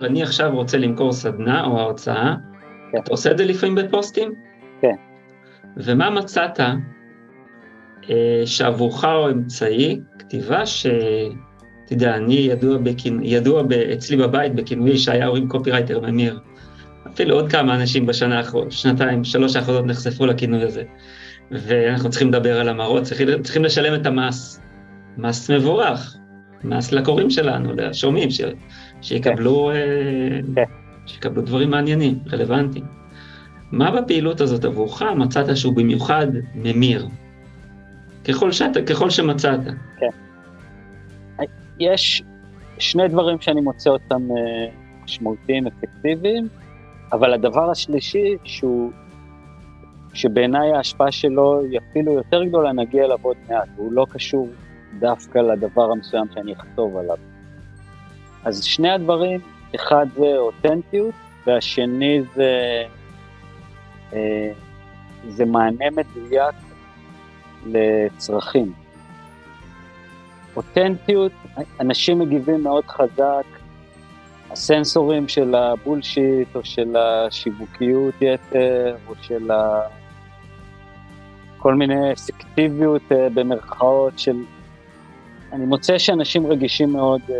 ואני עכשיו רוצה למכור סדנה או הרצאה, כן. אתה עושה את זה לפעמים בפוסטים? כן. ומה מצאת אה, שעבורך הוא אמצעי כתיבה ש... אתה יודע, אני ידוע, בכינ... ידוע ב... אצלי בבית בכינוי ישעיהו עם קופירייטר ממיר. אפילו עוד כמה אנשים בשנה האחרונה, שנתיים, שלוש האחרונות נחשפו לכינוי הזה. ואנחנו צריכים לדבר על המראות, צריכים, צריכים לשלם את המס. מס מבורך, מס לקוראים שלנו, לשומעים, ש... שיקבלו, כן. אה, שיקבלו דברים מעניינים, רלוונטיים. מה בפעילות הזאת עבורך מצאת שהוא במיוחד ממיר? ככל, שאת, ככל שמצאת. יש שני דברים שאני מוצא אותם אה, משמעותיים, אפקטיביים, אבל הדבר השלישי, שהוא, שבעיניי ההשפעה שלו היא אפילו יותר גדולה, נגיע אליו עוד מעט, הוא לא קשור דווקא לדבר המסוים שאני אכתוב עליו. אז שני הדברים, אחד זה אותנטיות, והשני זה, אה, זה מענה מדויק לצרכים. אותנטיות, אנשים מגיבים מאוד חזק, הסנסורים של הבולשיט או של השיווקיות יתר או של ה... כל מיני אפקטיביות אה, במרכאות של... אני מוצא שאנשים רגישים מאוד אה,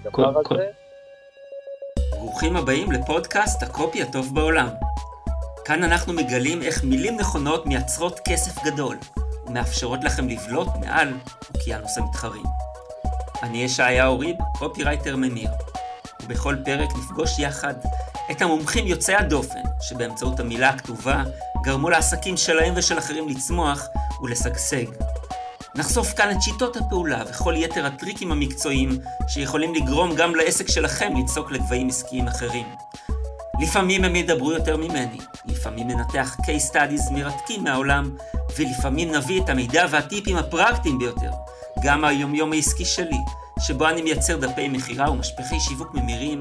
לדבר כל- כל- הזה. ברוכים הבאים לפודקאסט הקופי הטוב בעולם. כאן אנחנו מגלים איך מילים נכונות מייצרות כסף גדול, ומאפשרות לכם לבלוט מעל אוקיינוס המתחרים. אני ישעיהו ריב, קופירייטר ממיר, ובכל פרק נפגוש יחד את המומחים יוצאי הדופן, שבאמצעות המילה הכתובה גרמו לעסקים שלהם ושל אחרים לצמוח ולשגשג. נחשוף כאן את שיטות הפעולה וכל יתר הטריקים המקצועיים שיכולים לגרום גם לעסק שלכם לצעוק לגבהים עסקיים אחרים. לפעמים הם ידברו יותר ממני, לפעמים ננתח case studies מרתקים מהעולם, ולפעמים נביא את המידע והטיפים הפרקטיים ביותר, גם מהיומיום העסקי שלי, שבו אני מייצר דפי מכירה ומשפחי שיווק ממירים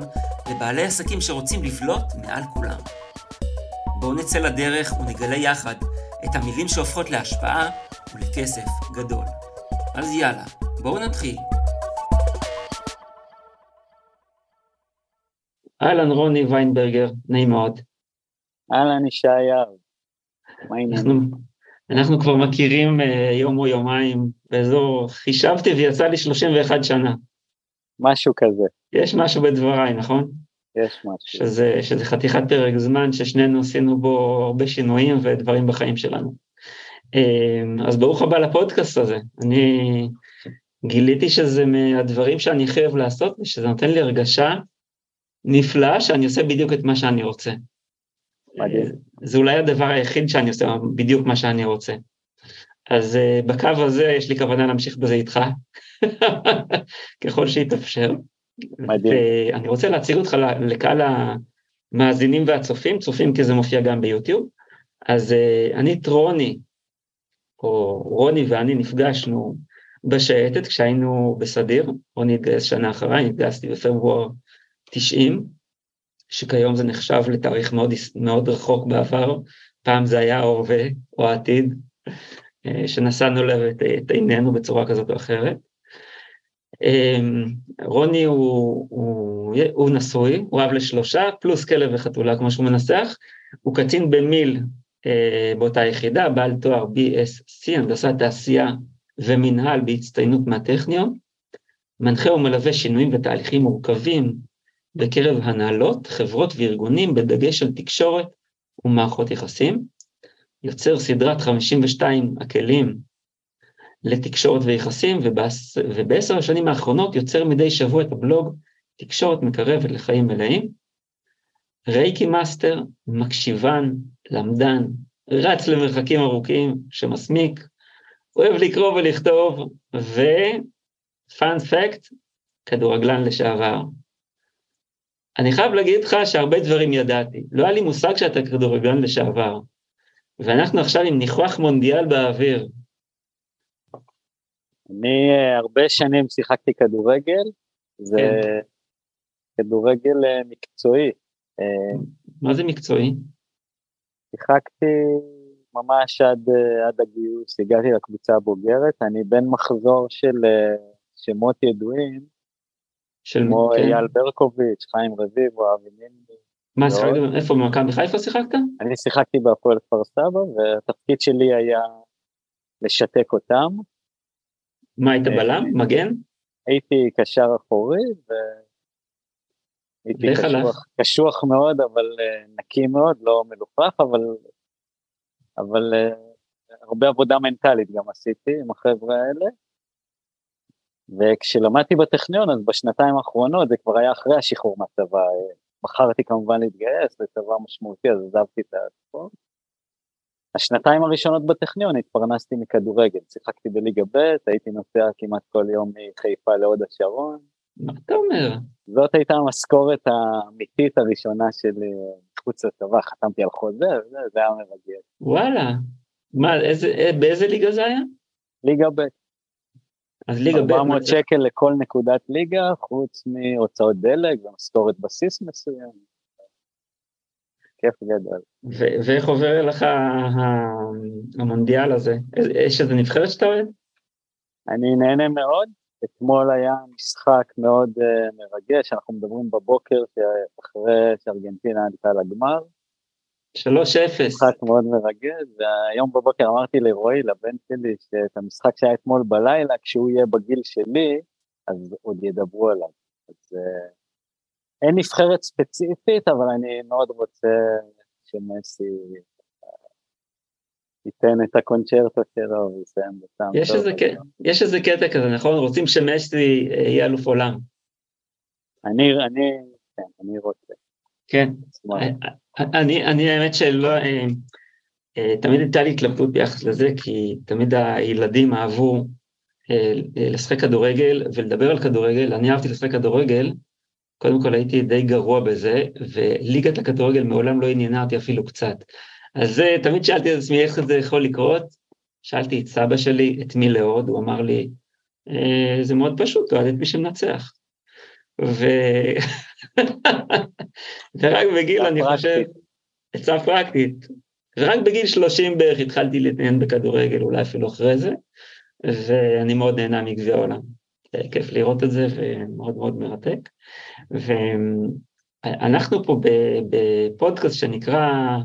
לבעלי עסקים שרוצים לבלוט מעל כולם. בואו נצא לדרך ונגלה יחד את המילים שהופכות להשפעה ולכסף גדול. אז יאללה, בואו נתחיל. אהלן רוני ויינברגר, נעים מאוד. אהלן ישעיהו, מה העניין? אנחנו, כבר מכירים אה, יום או יומיים באזור, חישבתי ויצא לי 31 שנה. משהו כזה, יש משהו בדבריי, נכון? יש משהו. שזה, שזה חתיכת פרק זמן ששנינו עשינו בו הרבה שינויים ודברים בחיים שלנו. אה, אז ברוך הבא לפודקאסט הזה. אני גיליתי שזה מהדברים שאני הכי אוהב לעשות, ושזה נותן לי הרגשה נפלאה שאני עושה בדיוק את מה שאני רוצה. מדהים. זה אולי הדבר היחיד שאני עושה, בדיוק מה שאני רוצה. אז uh, בקו הזה יש לי כוונה להמשיך בזה איתך, ככל שיתאפשר. מדהים. ואני רוצה להציג אותך לקהל המאזינים והצופים, צופים כי זה מופיע גם ביוטיוב. אז uh, אני את רוני, או רוני ואני נפגשנו בשייטת כשהיינו בסדיר, רוני התגייס שנה אחריי, אני התגייסתי בפברואר 90, שכיום זה נחשב לתאריך מאוד, מאוד רחוק בעבר, פעם זה היה ההווה או העתיד, אה, שנשאנו לב את, את עינינו בצורה כזאת או אחרת. אה, רוני הוא, הוא, הוא נשוי, הוא אב לשלושה, פלוס כלב וחתולה כמו שהוא מנסח, הוא קצין במיל אה, באותה יחידה, בעל תואר BSc, הנדסת תעשייה ומנהל בהצטיינות מהטכניון, מנחה ומלווה שינויים ותהליכים מורכבים בקרב הנהלות, חברות וארגונים בדגש על תקשורת ומערכות יחסים, יוצר סדרת 52 הכלים לתקשורת ויחסים, ובעש, ובעשר השנים האחרונות יוצר מדי שבוע את הבלוג תקשורת מקרבת לחיים מלאים. רייקי מאסטר, מקשיבן, למדן, רץ למרחקים ארוכים, שמסמיק, אוהב לקרוא ולכתוב, ו fun fact, כדורגלן לשעבר. אני חייב להגיד לך שהרבה דברים ידעתי. לא היה לי מושג שאתה כדורגלן לשעבר. ואנחנו עכשיו עם ניחוח מונדיאל באוויר. אני אה, הרבה שנים שיחקתי כדורגל, זה כן. כדורגל אה, מקצועי. אה, מה זה מקצועי? שיחקתי ממש עד, עד הגיוס, הגעתי לקבוצה הבוגרת, אני בן מחזור של שמות ידועים, של כמו כן. אייל ברקוביץ', חיים רביבו, אבי נינבי. מה, מאוד. שיחקת, איפה, במכבי חיפה שיחקת? אני שיחקתי בהפועל כפר סבא, והתפקיד שלי היה לשתק אותם. מה, היית אה, בלם? מגן? הייתי קשר אחורי, והייתי? קשוח, קשוח מאוד, אבל אה, נקי מאוד, לא מלוכלך, אבל, אבל אה, הרבה עבודה מנטלית גם עשיתי עם החבר'ה האלה. וכשלמדתי בטכניון, אז בשנתיים האחרונות, זה כבר היה אחרי השחרור מהצבא, אה, בחרתי כמובן להתגייס לצבא משמעותי, אז עזבתי את הספורט. השנתיים הראשונות בטכניון התפרנסתי מכדורגל, שיחקתי בליגה ב', הייתי נוסע כמעט כל יום מחיפה להוד השרון. מה אתה אומר? זאת הייתה המשכורת האמיתית הראשונה שלי מחוץ לצבא, חתמתי על חוזה, וזה זה היה מרגש. וואלה. מה, איזה, אה, באיזה ליגה זה היה? ליגה ב', אז ליגה ב', 400 מה זה? שקל לכל נקודת ליגה, חוץ מהוצאות דלק ומשכורת בסיס מסוים. כיף גדול. ו- ואיך עובר לך המונדיאל הזה? יש איזה נבחרת שאתה אוהד? אני נהנה מאוד, אתמול היה משחק מאוד uh, מרגש, אנחנו מדברים בבוקר שאחרי שארגנטינה עלתה לגמר, 3-0. משחק מאוד מרגש, והיום בבוקר אמרתי לרועי, לבן שלי, שאת המשחק שהיה אתמול בלילה, כשהוא יהיה בגיל שלי, אז עוד ידברו עליו. אז uh, אין נבחרת ספציפית, אבל אני מאוד רוצה שמסי אה, ייתן את הקונצ'רטו שלו ויסיים בטעם יש יש איזה קטע כזה, נכון? רוצים שמסי אה, יהיה אלוף עולם. אני, אני, כן, אני רוצה. כן. אשמח. אני, אני האמת שלא, אה, אה, תמיד הייתה לי התלבטות ביחס לזה, כי תמיד הילדים אהבו אה, לשחק כדורגל ולדבר על כדורגל, אני אהבתי לשחק כדורגל, קודם כל הייתי די גרוע בזה, וליגת הכדורגל מעולם לא עניינה אותי אפילו קצת. אז תמיד שאלתי את עצמי איך זה יכול לקרות, שאלתי את סבא שלי את מי לאהוד, הוא אמר לי, "אה, זה מאוד פשוט, אוהד את מי שמנצח. ו... ורק בגיל, אני חושב. עצה פרקטית, רק בגיל 30 בערך התחלתי להתעניין בכדורגל, אולי אפילו אחרי זה, ואני מאוד נהנה מגביע העולם. אה, כיף לראות את זה ומאוד מאוד מרתק. ואנחנו פה בפודקאסט שנקרא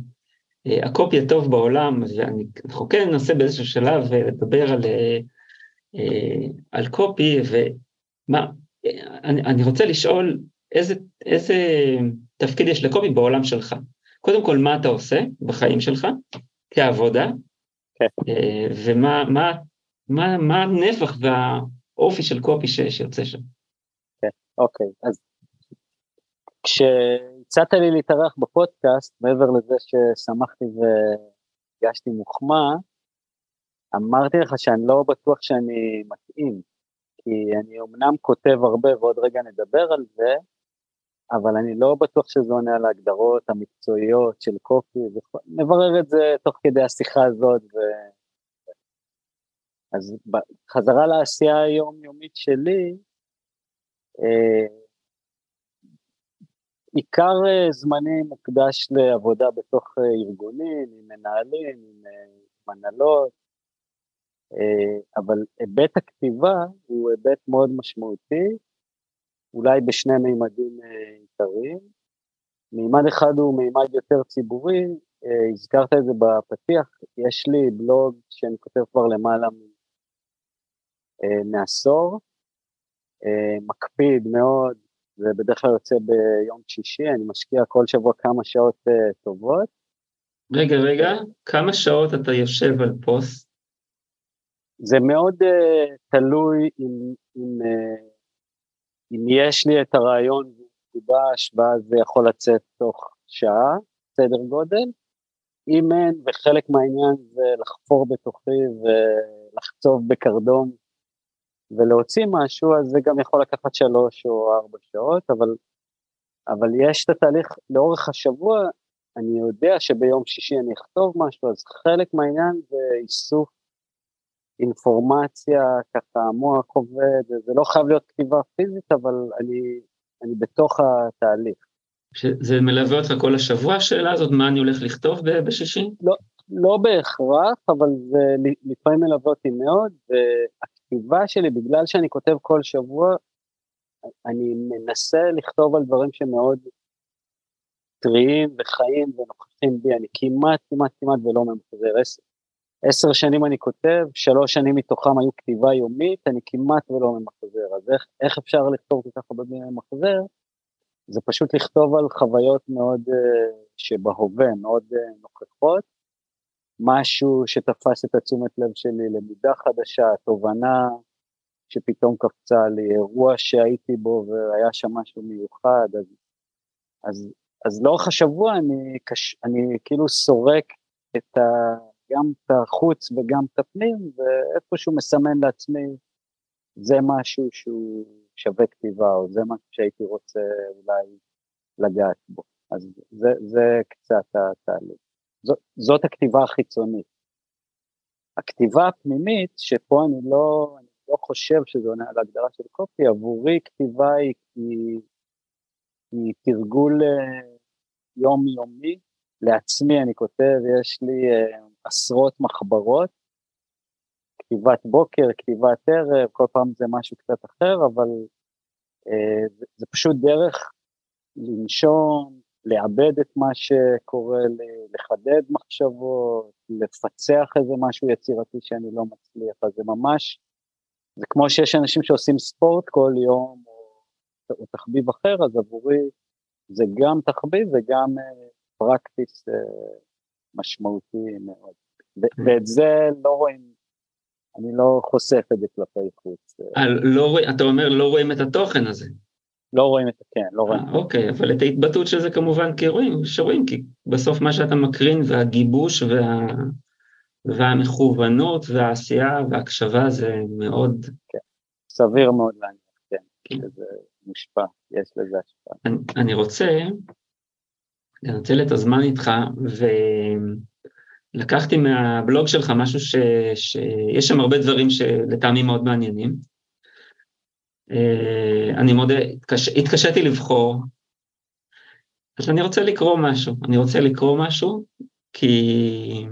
אה, הקופי הטוב בעולם, ואנחנו כן ננסה באיזשהו שלב אה, לדבר על, אה, אה, על קופי, ומה, אה, אני, אני רוצה לשאול איזה, איזה תפקיד יש לקופי בעולם שלך. קודם כל, מה אתה עושה בחיים שלך כעבודה, כן. אה, ומה מה, מה, מה הנפח והאופי של קופי ש- שיוצא שם. אוקיי, אז כשהצעת לי להתארח בפודקאסט, מעבר לזה ששמחתי והגשתי מוחמא, אמרתי לך שאני לא בטוח שאני מתאים, כי אני אמנם כותב הרבה ועוד רגע נדבר על זה, אבל אני לא בטוח שזה עונה על ההגדרות המקצועיות של קופי. נברר את זה תוך כדי השיחה הזאת. ו... אז בחזרה לעשייה היומיומית שלי, אה, עיקר אה, זמני מוקדש לעבודה בתוך אה, ארגונים, עם מנהלים, עם מנהלות, אה, אבל היבט הכתיבה הוא היבט מאוד משמעותי, אולי בשני מימדים אה, עיקריים. מימד אחד הוא מימד יותר ציבורי, אה, הזכרת את זה בפתיח, יש לי בלוג שאני כותב כבר למעלה אה, מעשור, אה, מקפיד מאוד, זה בדרך כלל יוצא ביום שישי, אני משקיע כל שבוע כמה שעות אה, טובות. רגע, רגע, כמה שעות אתה יושב על פוסט? זה מאוד uh, תלוי אם, אם, uh, אם יש לי את הרעיון גובש, ואז זה יכול לצאת תוך שעה, סדר גודל. אם אין, וחלק מהעניין זה לחפור בתוכי ולחצוב בקרדום ולהוציא משהו, אז זה גם יכול לקחת שלוש או ארבע שעות, אבל, אבל יש את התהליך לאורך השבוע, אני יודע שביום שישי אני אכתוב משהו, אז חלק מהעניין זה איסוף אינפורמציה, ככה המוח עובד, זה לא חייב להיות כתיבה פיזית, אבל אני, אני בתוך התהליך. זה מלווה אותך כל השבוע השאלה הזאת, מה אני הולך לכתוב בשישי? לא בהכרח, אבל זה לפעמים מלווה אותי מאוד, והכתיבה שלי, בגלל שאני כותב כל שבוע, אני מנסה לכתוב על דברים שמאוד טריים וחיים ונוכחים בי, אני כמעט, כמעט, כמעט ולא ממחזר. עשר, עשר שנים אני כותב, שלוש שנים מתוכם היו כתיבה יומית, אני כמעט ולא ממחזר. אז איך, איך אפשר לכתוב כל כך הרבה מילים ממחזר? זה פשוט לכתוב על חוויות מאוד uh, שבהווה, מאוד uh, נוכחות, משהו שתפס את התשומת לב שלי, למידה חדשה, תובנה שפתאום קפצה לי, אירוע שהייתי בו והיה שם משהו מיוחד, אז, אז, אז לאורך השבוע אני, קש, אני כאילו סורק את ה, גם את החוץ וגם את הפנים, ואיפשהו מסמן לעצמי, זה משהו שהוא שווה כתיבה, או זה משהו שהייתי רוצה אולי לגעת בו. אז זה, זה קצת התהליך. זאת, זאת הכתיבה החיצונית. הכתיבה הפנימית, שפה אני לא, אני לא חושב שזה עונה על ההגדרה של קופי, עבורי כתיבה היא, היא, היא תרגול אה, יומיומי, לעצמי אני כותב, יש לי אה, עשרות מחברות, כתיבת בוקר, כתיבת ערב, כל פעם זה משהו קצת אחר, אבל אה, זה, זה פשוט דרך לנשום, לעבד את מה שקורה לחדד מחשבות, לפצח איזה משהו יצירתי שאני לא מצליח, אז זה ממש, זה כמו שיש אנשים שעושים ספורט כל יום, או, או תחביב אחר, אז עבורי זה גם תחביב וגם uh, פרקטיס uh, משמעותי מאוד. ו- ואת זה לא רואים, אני לא חושף את זה כלפי חוץ. לא, אתה אומר לא רואים את התוכן הזה. לא רואים את כן, לא רואים. אה, אוקיי, אבל את ההתבטאות של זה כמובן כי רואים, שרואים, כי בסוף מה שאתה מקרין והגיבוש וה... והמכוונות והעשייה וההקשבה זה מאוד... כן, סביר מאוד להניח, כן, כן. זה מושפע, יש לזה השפעה. אני, אני רוצה לנצל את הזמן איתך, ולקחתי מהבלוג שלך משהו ש... שיש שם הרבה דברים שלטעמי מאוד מעניינים. אה, אני מודה, התקש... התקשיתי לבחור, אז אני רוצה לקרוא משהו, אני רוצה לקרוא משהו, כי,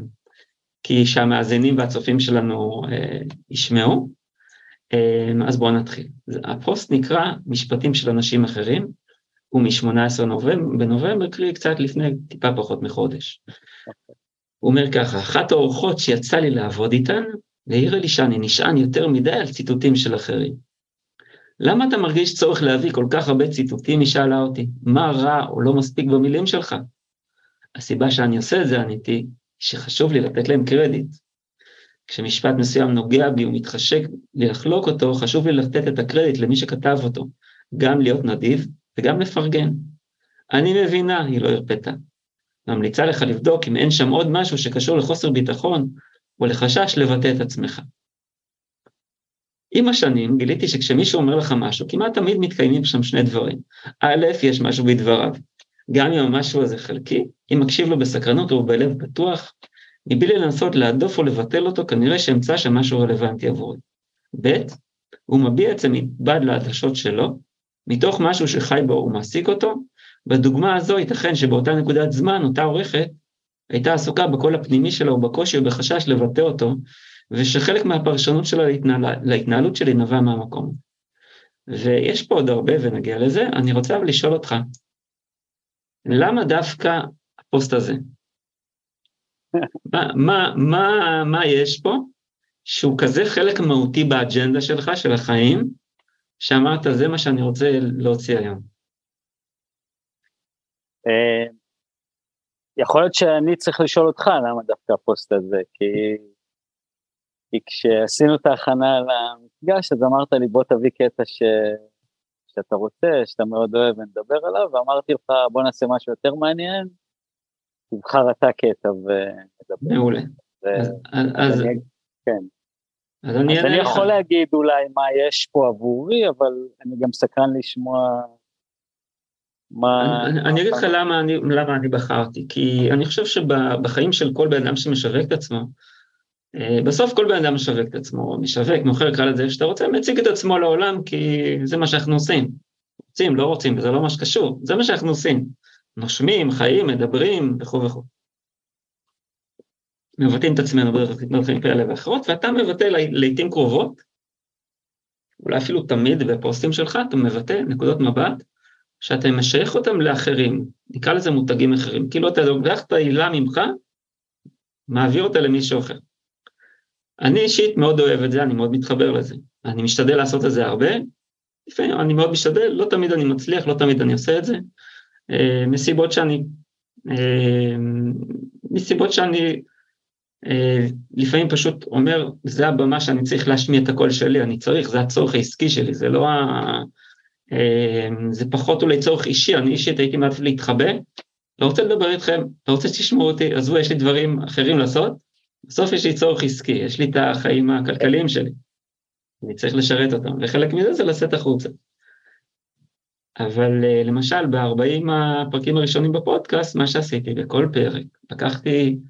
כי שהמאזינים והצופים שלנו אה, ישמעו. אה, אז בואו נתחיל. הפוסט נקרא משפטים של אנשים אחרים, הוא מ-18 נובמבר, בנובמבר, קרי קצת לפני טיפה פחות מחודש. הוא אומר ככה, אחת האורחות שיצא לי לעבוד איתן, העירה לי שאני נשען יותר מדי על ציטוטים של אחרים. למה אתה מרגיש צורך להביא כל כך הרבה ציטוטים? היא שאלה אותי. מה רע או לא מספיק במילים שלך? הסיבה שאני עושה את זה, עניתי, שחשוב לי לתת להם קרדיט. כשמשפט מסוים נוגע בי ומתחשק לחלוק אותו, חשוב לי לתת את הקרדיט למי שכתב אותו, גם להיות נדיב וגם לפרגן. אני מבינה, היא לא הרפתה. ממליצה לך לבדוק אם אין שם עוד משהו שקשור לחוסר ביטחון או לחשש לבטא את עצמך. עם השנים גיליתי שכשמישהו אומר לך משהו, כמעט תמיד מתקיימים שם שני דברים. א', יש משהו בדבריו. גם אם המשהו הזה חלקי, אם מקשיב לו בסקרנות ובלב פתוח, מבלי לנסות להדוף או לבטל אותו, כנראה שאמצא שם משהו רלוונטי עבורי. ב', הוא מביע את זה מבעד לעדשות שלו, מתוך משהו שחי בו ומעסיק אותו. בדוגמה הזו ייתכן שבאותה נקודת זמן אותה עורכת הייתה עסוקה בקול הפנימי שלה ובקושי ובחשש לבטא אותו, ושחלק מהפרשנות שלה להתנהל, להתנהלות שלי נבע מהמקום. ויש פה עוד הרבה ונגיע לזה, אני רוצה אבל לשאול אותך, למה דווקא הפוסט הזה? מה, מה, מה, מה יש פה שהוא כזה חלק מהותי באג'נדה שלך, של החיים, שאמרת, זה מה שאני רוצה להוציא היום? אה, יכול להיות שאני צריך לשאול אותך למה דווקא הפוסט הזה, כי כי כשעשינו את ההכנה למפגש, אז אמרת לי, בוא תביא קטע ש... שאתה רוצה, שאתה מאוד אוהב ונדבר עליו, ואמרתי לך, בוא נעשה משהו יותר מעניין, תבחר אתה קטע ונדבר. מעולה. ו... אז, אז, אני... כן. אז אני, אז אני יכול להגיד אולי מה יש פה עבורי, אבל אני גם סקרן לשמוע מה... אני, אני אגיד לך למה אני, למה אני בחרתי, כי אני חושב שבחיים של כל בן אדם שמשווק את עצמו, אה, בסוף כל בן אדם משווק את עצמו, משווק, מוכר, קרא לזה איך שאתה רוצה, מציג את עצמו לעולם כי זה מה שאנחנו עושים. רוצים, לא רוצים, וזה לא מה שקשור, זה מה שאנחנו עושים. נושמים, חיים, מדברים וכו' וכו'. מבטאים את עצמנו בדרכים כאלה ואחרות, ואתה מבטא לעיתים קרובות, אולי אפילו תמיד בפוסטים שלך, אתה מבטא נקודות מבט שאתה משייך אותם לאחרים, נקרא לזה מותגים אחרים, כאילו אתה לוקח את העילה ממך, מעביר אותה למישהו אחר. אני אישית מאוד אוהב את זה, אני מאוד מתחבר לזה. אני משתדל לעשות את זה הרבה, לפעמים אני מאוד משתדל, לא תמיד אני מצליח, לא תמיד אני עושה את זה, אה, מסיבות שאני, אה, מסיבות שאני לפעמים פשוט אומר, זה הבמה שאני צריך להשמיע את הקול שלי, אני צריך, זה הצורך העסקי שלי, זה לא ה... זה פחות אולי צורך אישי, אני אישית הייתי מעדיף להתחבא, לא רוצה לדבר איתכם, לא רוצה שתשמעו אותי, עזבו, יש לי דברים אחרים לעשות, בסוף יש לי צורך עסקי, יש לי את החיים הכלכליים שלי, אני צריך לשרת אותם, וחלק מזה זה לצאת החוצה. אבל אה, למשל, ב-40 הפרקים הראשונים בפודקאסט, מה שעשיתי בכל פרק, לקחתי אה,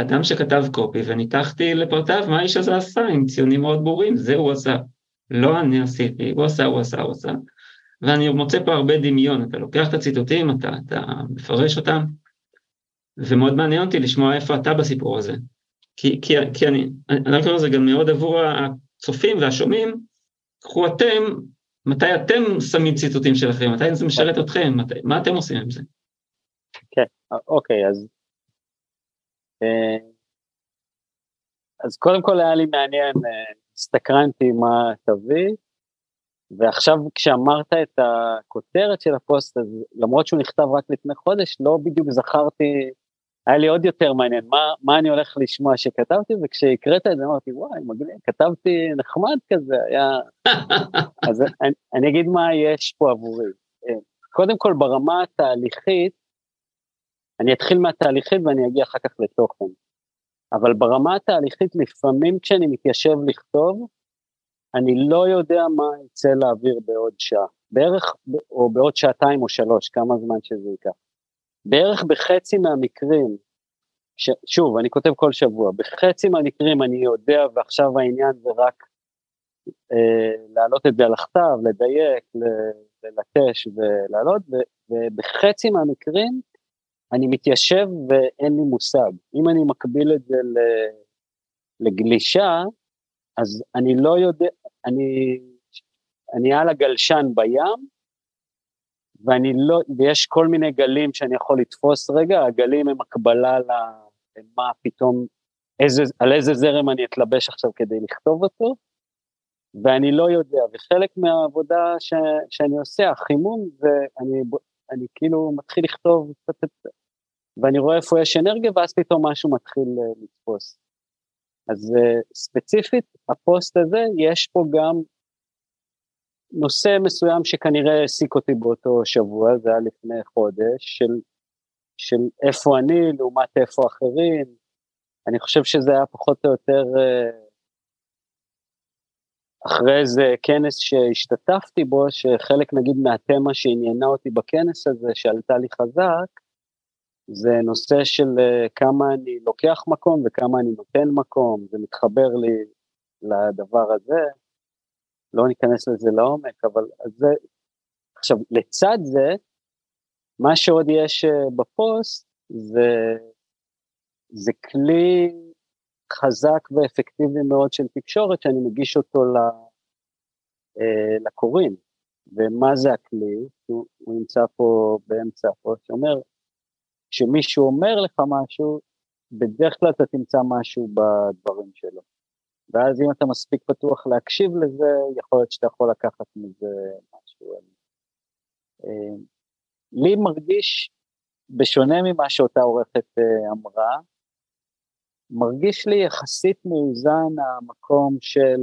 אדם שכתב קופי וניתחתי לפרטיו מה האיש הזה עשה עם ציונים מאוד ברורים, זה הוא עשה. לא אני עשיתי, הוא עשה, הוא עשה, הוא עשה. ואני מוצא פה הרבה דמיון, אתה לוקח את הציטוטים, אתה, אתה מפרש אותם, ומאוד מעניין אותי לשמוע איפה אתה בסיפור הזה. כי, כי, כי אני, אני רק אומר זה גם מאוד עבור הצופים והשומעים, קחו אתם, מתי אתם שמים ציטוטים שלכם, מתי זה משרת אתכם, מתי, מה אתם עושים עם זה? כן, אוקיי, אז... אה, אז קודם כל היה לי מעניין, אה, הסתקרנתי מה תביא, ועכשיו כשאמרת את הכותרת של הפוסט, אז למרות שהוא נכתב רק לפני חודש, לא בדיוק זכרתי, היה לי עוד יותר מעניין, מה, מה אני הולך לשמוע שכתבתי, וכשהקראת את זה אמרתי, וואי, מגניב, כתבתי נחמד כזה, היה... אז אני, אני אגיד מה יש פה עבורי. קודם כל, ברמה התהליכית, אני אתחיל מהתהליכית ואני אגיע אחר כך לתוכן. אבל ברמה התהליכית, לפעמים כשאני מתיישב לכתוב, אני לא יודע מה יצא לאוויר בעוד שעה, בערך, או בעוד שעתיים או שלוש, כמה זמן שזה ייקח. בערך בחצי מהמקרים, ש, שוב, אני כותב כל שבוע, בחצי מהמקרים אני יודע, ועכשיו העניין זה רק אה, להעלות את זה על הכתב, לדייק, ללטש ולהעלות, ובחצי מהמקרים אני מתיישב ואין לי מושג. אם אני מקביל את זה לגלישה, אז אני לא יודע, אני, אני על הגלשן בים, ואני לא, ויש כל מיני גלים שאני יכול לתפוס. רגע, הגלים הם הקבלה למה פתאום, איזה, על איזה זרם אני אתלבש עכשיו כדי לכתוב אותו, ואני לא יודע, וחלק מהעבודה ש, שאני עושה, החימום, ואני אני כאילו מתחיל לכתוב קצת את, ואני רואה איפה יש אנרגיה, ואז פתאום משהו מתחיל uh, לתפוס. אז uh, ספציפית, הפוסט הזה, יש פה גם נושא מסוים שכנראה העסיק אותי באותו שבוע, זה היה לפני חודש, של, של איפה אני לעומת איפה אחרים. אני חושב שזה היה פחות או יותר uh, אחרי איזה כנס שהשתתפתי בו, שחלק נגיד מהתמה שעניינה אותי בכנס הזה, שעלתה לי חזק, זה נושא של uh, כמה אני לוקח מקום וכמה אני נותן מקום, זה מתחבר לי לדבר הזה. לא ניכנס לזה לעומק, אבל זה... עכשיו, לצד זה, מה שעוד יש uh, בפוסט זה, זה כלי חזק ואפקטיבי מאוד של תקשורת, שאני מגיש אותו uh, לקוראים. ומה זה הכלי? הוא, הוא נמצא פה באמצע הפוסט, שאומר, כשמישהו אומר לך משהו, בדרך כלל אתה תמצא משהו בדברים שלו. ואז אם אתה מספיק פתוח להקשיב לזה, יכול להיות שאתה יכול לקחת מזה משהו. אה, לי מרגיש, בשונה ממה שאותה עורכת אה, אמרה, מרגיש לי יחסית מאוזן המקום של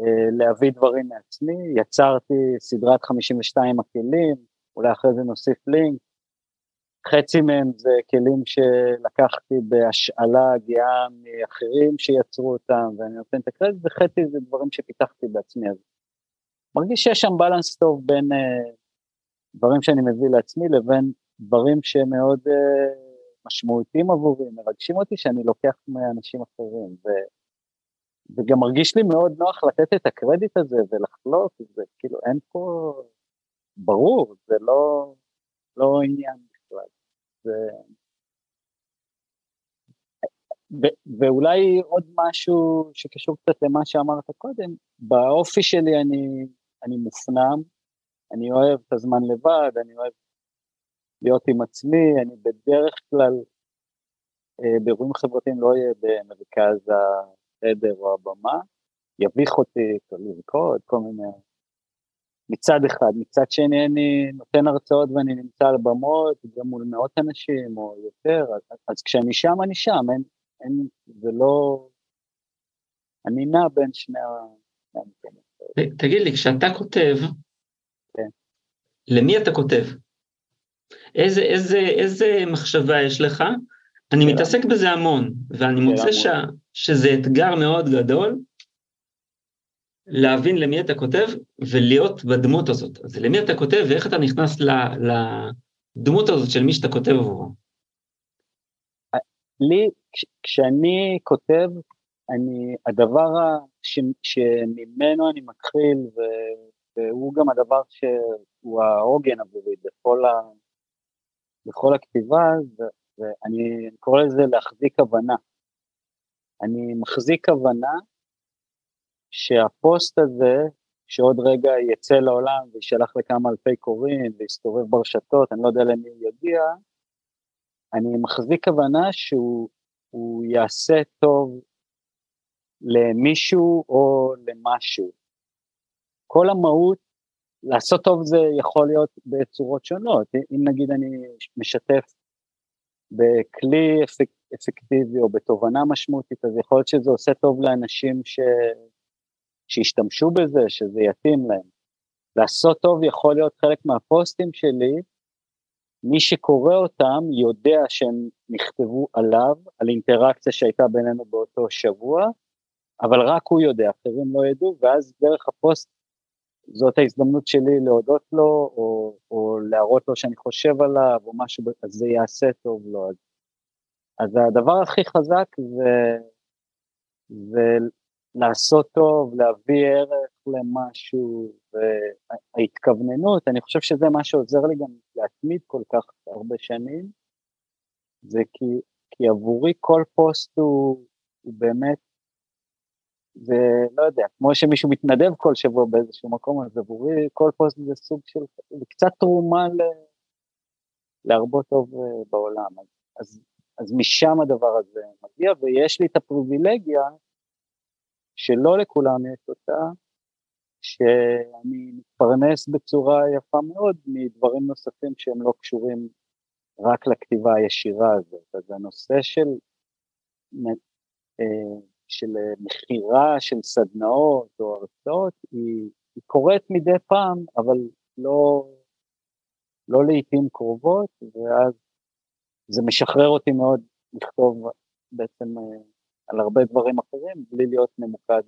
אה, להביא דברים מעצמי, יצרתי סדרת 52 הכלים, אולי אחרי זה נוסיף לינק, חצי מהם זה כלים שלקחתי בהשאלה גאה מאחרים שיצרו אותם ואני נותן את הקרדיט, וחצי זה דברים שפיתחתי בעצמי. אז מרגיש שיש שם בלנס טוב בין uh, דברים שאני מביא לעצמי לבין דברים שהם מאוד uh, משמעותיים עבורי, מרגשים אותי שאני לוקח מאנשים אחרים. ו... וגם מרגיש לי מאוד נוח לתת את הקרדיט הזה ולחלוק, זה כאילו אין פה, ברור, זה לא, לא עניין ואולי עוד משהו שקשור קצת למה שאמרת קודם, באופי שלי אני, אני מופנם, אני אוהב את הזמן לבד, אני אוהב להיות עם עצמי, אני בדרך כלל אה, באירועים חברתיים לא אהיה במרכז החדר או הבמה, יביך אותי לרקוד, כל מיני... מצד אחד, מצד שני אני נותן הרצאות ואני נמצא על במות, גם מול מאות אנשים או יותר, אז, אז כשאני שם אני שם, אין, אין, זה לא... אני נע בין שני המקומות. תגיד לי, כשאתה כותב, כן. למי אתה כותב? איזה, איזה, איזה מחשבה יש לך? אני מתעסק בזה המון, ואני מוצא ש, שזה אתגר מאוד גדול להבין למי אתה כותב ולהיות בדמות הזאת. אז למי אתה כותב ואיך אתה נכנס לדמות הזאת של מי שאתה כותב עבורו. לי, כשאני כותב, אני, הדבר ש, שממנו אני מתחיל, ו, והוא גם הדבר שהוא העוגן עבורי בכל, ה, בכל הכתיבה, ואני קורא לזה להחזיק הבנה. אני מחזיק הבנה שהפוסט הזה, שעוד רגע יצא לעולם וישלח לכמה אלפי קוראים ויסתובב ברשתות, אני לא יודע למי הוא יגיע, אני מחזיק הבנה שהוא יעשה טוב למישהו או למשהו. כל המהות, לעשות טוב זה יכול להיות בצורות שונות. אם נגיד אני משתף בכלי אפק, אפקטיבי או בתובנה משמעותית, אז יכול להיות שזה עושה טוב לאנשים ש... שישתמשו בזה, שזה יתאים להם. לעשות טוב יכול להיות חלק מהפוסטים שלי, מי שקורא אותם יודע שהם נכתבו עליו, על אינטראקציה שהייתה בינינו באותו שבוע, אבל רק הוא יודע, אחרים לא ידעו, ואז דרך הפוסט זאת ההזדמנות שלי להודות לו, או, או להראות לו שאני חושב עליו, או משהו, אז זה יעשה טוב לו. אז, אז הדבר הכי חזק זה, זה לעשות טוב, להביא ערך למשהו, וההתכווננות, אני חושב שזה מה שעוזר לי גם להתמיד כל כך הרבה שנים, זה כי, כי עבורי כל פוסט הוא, הוא באמת, זה לא יודע, כמו שמישהו מתנדב כל שבוע באיזשהו מקום, אז עבורי כל פוסט זה סוג של, זה קצת תרומה ל, להרבות טוב אה, בעולם, אז, אז משם הדבר הזה מגיע, ויש לי את הפריבילגיה שלא לכולם יש אותה, שאני מתפרנס בצורה יפה מאוד מדברים נוספים שהם לא קשורים רק לכתיבה הישירה הזאת. אז הנושא של, אה, של מכירה של סדנאות או הרצאות היא, היא קורית מדי פעם, אבל לא, לא לעיתים קרובות, ואז זה משחרר אותי מאוד לכתוב בעצם אה, על הרבה דברים אחרים, בלי להיות ממוקד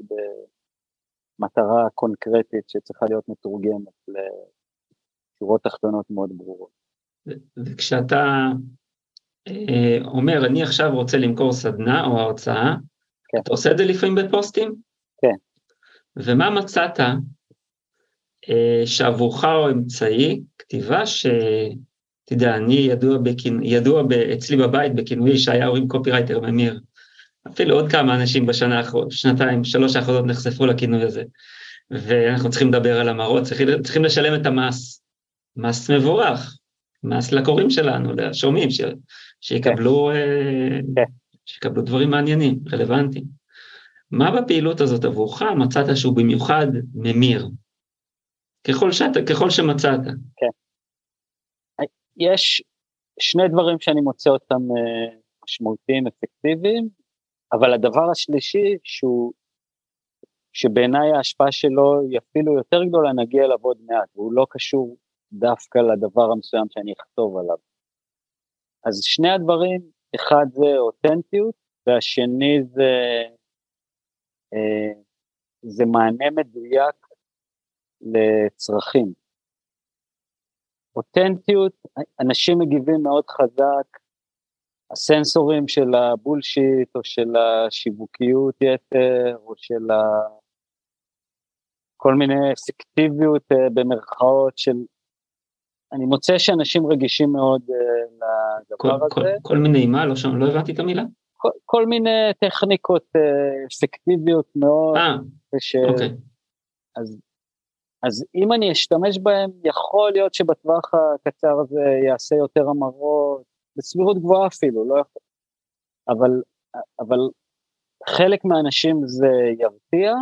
במטרה קונקרטית שצריכה להיות מתורגמת לשורות תחתונות מאוד ברורות. וכשאתה אה, אומר, אני עכשיו רוצה למכור סדנה או הרצאה, כן. אתה עושה את זה לפעמים בפוסטים? כן. ומה מצאת אה, שעבורך הוא אמצעי כתיבה ש... אתה יודע, אני ידוע, בכינ... ידוע ב... אצלי בבית בכינוי שהיה הורים קופירייטר ממיר. אפילו עוד כמה אנשים בשנה האחרונה, שנתיים, שלוש האחרונות נחשפו לכינוי הזה. ואנחנו צריכים לדבר על המראות, צריכים, צריכים לשלם את המס. מס מבורך, מס לקוראים שלנו, לשומעים, ש, שיקבלו, כן. שיקבלו דברים מעניינים, רלוונטיים. מה בפעילות הזאת עבורך מצאת שהוא במיוחד ממיר? ככל, שאת, ככל שמצאת. כן. יש שני דברים שאני מוצא אותם uh, משמעותיים, אפקטיביים, אבל הדבר השלישי שהוא, שבעיניי ההשפעה שלו היא אפילו יותר גדולה, נגיע אליו עוד מעט, והוא לא קשור דווקא לדבר המסוים שאני אכתוב עליו. אז שני הדברים, אחד זה אותנטיות, והשני זה, אה, זה מענה מדויק לצרכים. אותנטיות, אנשים מגיבים מאוד חזק הסנסורים של הבולשיט או של השיווקיות יתר או של ה... כל מיני אפקטיביות uh, במרכאות של... אני מוצא שאנשים רגישים מאוד uh, לדבר כל, הזה. כל, כל מיני מה? לא, שם, לא הבנתי את המילה. כל, כל מיני טכניקות אה, אפקטיביות מאוד. אה, ש... אוקיי. אז, אז אם אני אשתמש בהם, יכול להיות שבטווח הקצר הזה יעשה יותר המרות, בסבירות גבוהה אפילו, לא יכול. אבל, אבל חלק מהאנשים זה ירתיע,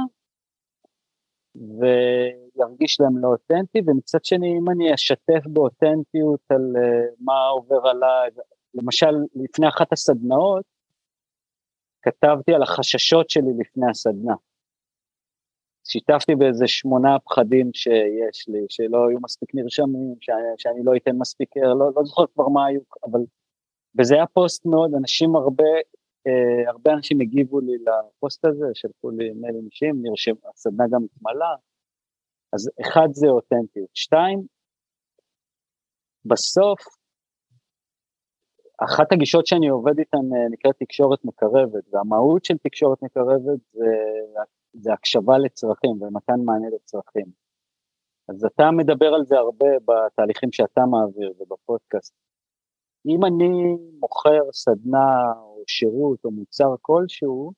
וירגיש להם לא אותנטי, ומצד שני, אם אני אשתף באותנטיות על uh, מה עובר עליי, למשל, לפני אחת הסדנאות, כתבתי על החששות שלי לפני הסדנה. שיתפתי באיזה שמונה פחדים שיש לי, שלא היו מספיק נרשמים, שאני, שאני לא אתן מספיק, לא, לא זוכר כבר מה היו, אבל... וזה היה פוסט מאוד, אנשים הרבה, אה, הרבה אנשים הגיבו לי לפוסט הזה, שלחו לי מיילים אישיים, נרשם, הסדנה גם התמלאה, אז אחד זה אותנטיות, שתיים, בסוף, אחת הגישות שאני עובד איתן אה, נקראת תקשורת מקרבת, והמהות של תקשורת מקרבת זה זה הקשבה לצרכים ומתן מענה לצרכים. אז אתה מדבר על זה הרבה בתהליכים שאתה מעביר ובפודקאסט. אם אני מוכר סדנה או שירות או מוצר כלשהו,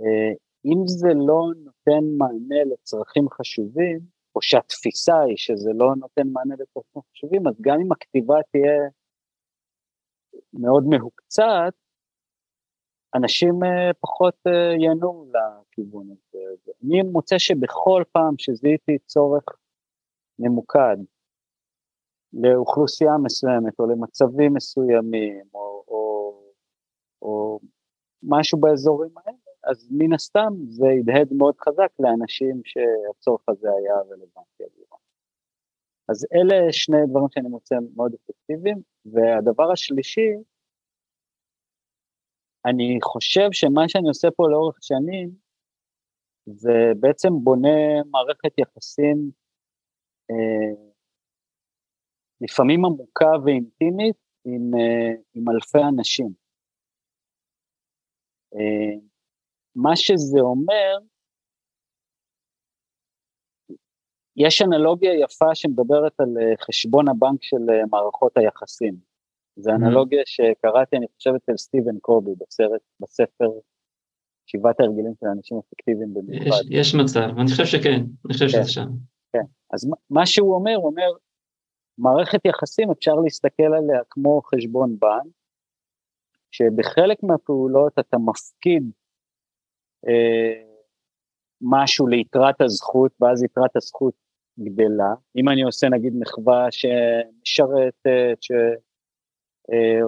אה, אם זה לא נותן מענה לצרכים חשובים, או שהתפיסה היא שזה לא נותן מענה לצרכים חשובים, אז גם אם הכתיבה תהיה מאוד מהוקצת, אנשים אה, פחות אה, ייהנו לכיוון הזה. אני מוצא שבכל פעם שזיהיתי צורך ממוקד לאוכלוסייה מסוימת או למצבים מסוימים או, או, או משהו באזורים האלה, אז מן הסתם זה הדהד מאוד חזק לאנשים שהצורך הזה היה רלוונטי עבורם. אז אלה שני דברים שאני מוצא מאוד אפקטיביים, והדבר השלישי, אני חושב שמה שאני עושה פה לאורך שנים, זה בעצם בונה מערכת יחסים אה, לפעמים עמוקה ואינטימית עם, אה, עם אלפי אנשים. אה, מה שזה אומר, יש אנלוגיה יפה שמדברת על אה, חשבון הבנק של מערכות היחסים. זה אנלוגיה שקראתי, אני חושב, אצל סטיבן קובי בסרט, בספר שבעת ההרגלים של האנשים אפקטיביים במיוחד. יש, יש מצב, אני חושב שכן, אני חושב כן, שזה שם. כן, אז מה שהוא אומר, הוא אומר, מערכת יחסים אפשר להסתכל עליה כמו חשבון בנק, שבחלק מהפעולות אתה מפקיד אה, משהו ליתרת הזכות, ואז יתרת הזכות גדלה. אם אני עושה נגיד מחווה שמשרתת, ש... אה,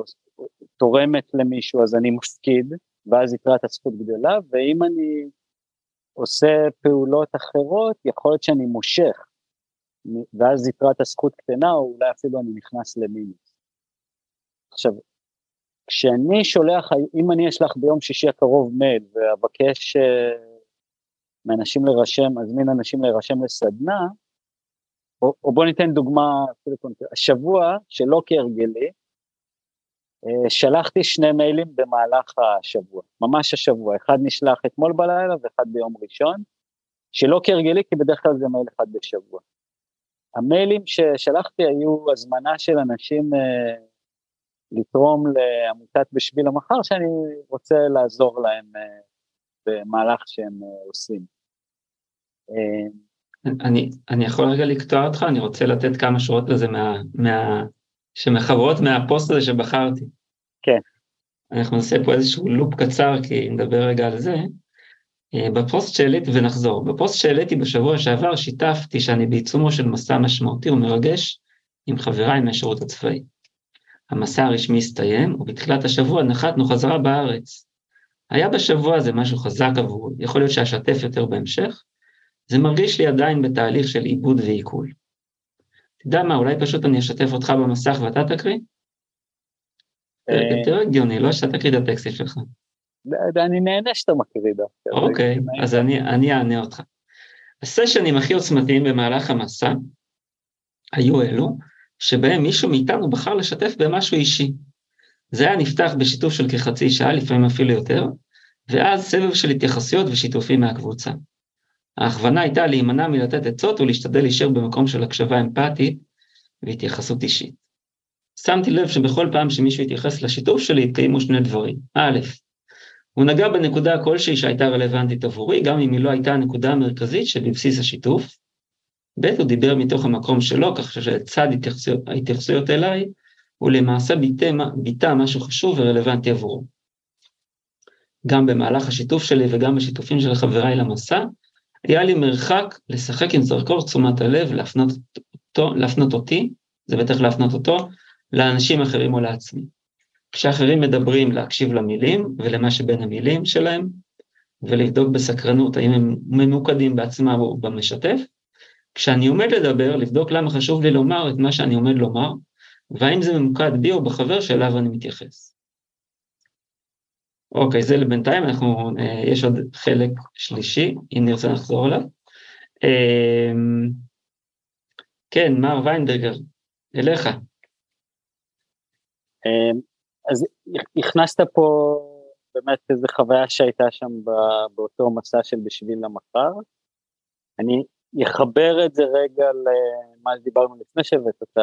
למישהו אז אני מפקיד, ואז יתרת הזכות גדלה, ואם אני עושה פעולות אחרות, יכול להיות שאני מושך, ואז יתרת הזכות קטנה, או אולי אפילו אני נכנס למינוס. עכשיו, כשאני שולח, אם אני אשלח ביום שישי הקרוב מייל ואבקש uh, מאנשים להירשם, אזמין אנשים להירשם לסדנה, או, או בוא ניתן דוגמה, השבוע, שלא כהרגלי, אה, שלחתי שני מיילים במהלך השבוע, ממש השבוע, אחד נשלח אתמול בלילה ואחד ביום ראשון, שלא כהרגלי כי בדרך כלל זה מייל אחד בשבוע. המיילים ששלחתי היו הזמנה של אנשים אה, לתרום לעמותת בשביל המחר שאני רוצה לעזור להם אה, במהלך שהם אה, עושים. אני, אני יכול רגע לקטוע אותך, אני רוצה לתת כמה שורות לזה מה, מה, שמחברות מהפוסט הזה שבחרתי. כן. אנחנו נעשה פה איזשהו loop קצר, כי נדבר רגע על זה. אה, בפוסט שהעליתי, ונחזור, בפוסט שהעליתי בשבוע שעבר שיתפתי שאני בעיצומו של מסע משמעותי ומרגש עם חבריי מהשירות הצבאי. המסע הרשמי הסתיים, ובתחילת השבוע נחתנו חזרה בארץ. היה בשבוע הזה משהו חזק עבורי, יכול להיות שאשתף יותר בהמשך, זה מרגיש לי עדיין בתהליך של עיבוד ועיכול. אתה יודע מה, אולי פשוט אני אשתף אותך במסך ואתה תקריא? יותר הגיוני, לא שאתה תקריא את הטקסטים שלך. אני נהנה שאתה מקריא דווקא. אוקיי, אז אני אענה אותך. הסשנים הכי עוצמתיים במהלך המסע היו אלו שבהם מישהו מאיתנו בחר לשתף במשהו אישי. זה היה נפתח בשיתוף של כחצי שעה, לפעמים אפילו יותר, ואז סבב של התייחסויות ושיתופים מהקבוצה. ההכוונה הייתה להימנע מלתת עצות ולהשתדל להישאר במקום של הקשבה אמפתית והתייחסות אישית. שמתי לב שבכל פעם שמישהו התייחס לשיתוף שלי, התקיימו שני דברים. א', הוא נגע בנקודה כלשהי שהייתה רלוונטית עבורי, גם אם היא לא הייתה הנקודה המרכזית שבבסיס השיתוף. ב', הוא דיבר מתוך המקום שלו, כך שלצד התייחסויות, ההתייחסויות אליי, הוא למעשה ביטא משהו חשוב ורלוונטי עבורו. גם במהלך השיתוף שלי וגם בשיתופים של חבריי למסע, היה לי מרחק לשחק עם זרקור תשומת הלב, להפנות, אותו, להפנות אותי, זה בטח להפנות אותו, לאנשים אחרים או לעצמי. כשאחרים מדברים, להקשיב למילים ולמה שבין המילים שלהם, ולבדוק בסקרנות האם הם ממוקדים בעצמם או במשתף. כשאני עומד לדבר, לבדוק למה חשוב לי לומר את מה שאני עומד לומר, והאם זה ממוקד בי או בחבר שאליו אני מתייחס. אוקיי, זה לבינתיים, אנחנו, אה, יש עוד חלק שלישי, אם נרצה לחזור אליו. אה, כן, מר ויינברגר, אליך. אז הכנסת פה באמת איזו חוויה שהייתה שם באותו מסע של בשביל המחר. אני אחבר את זה רגע למה שדיברנו לפני שהבאת את,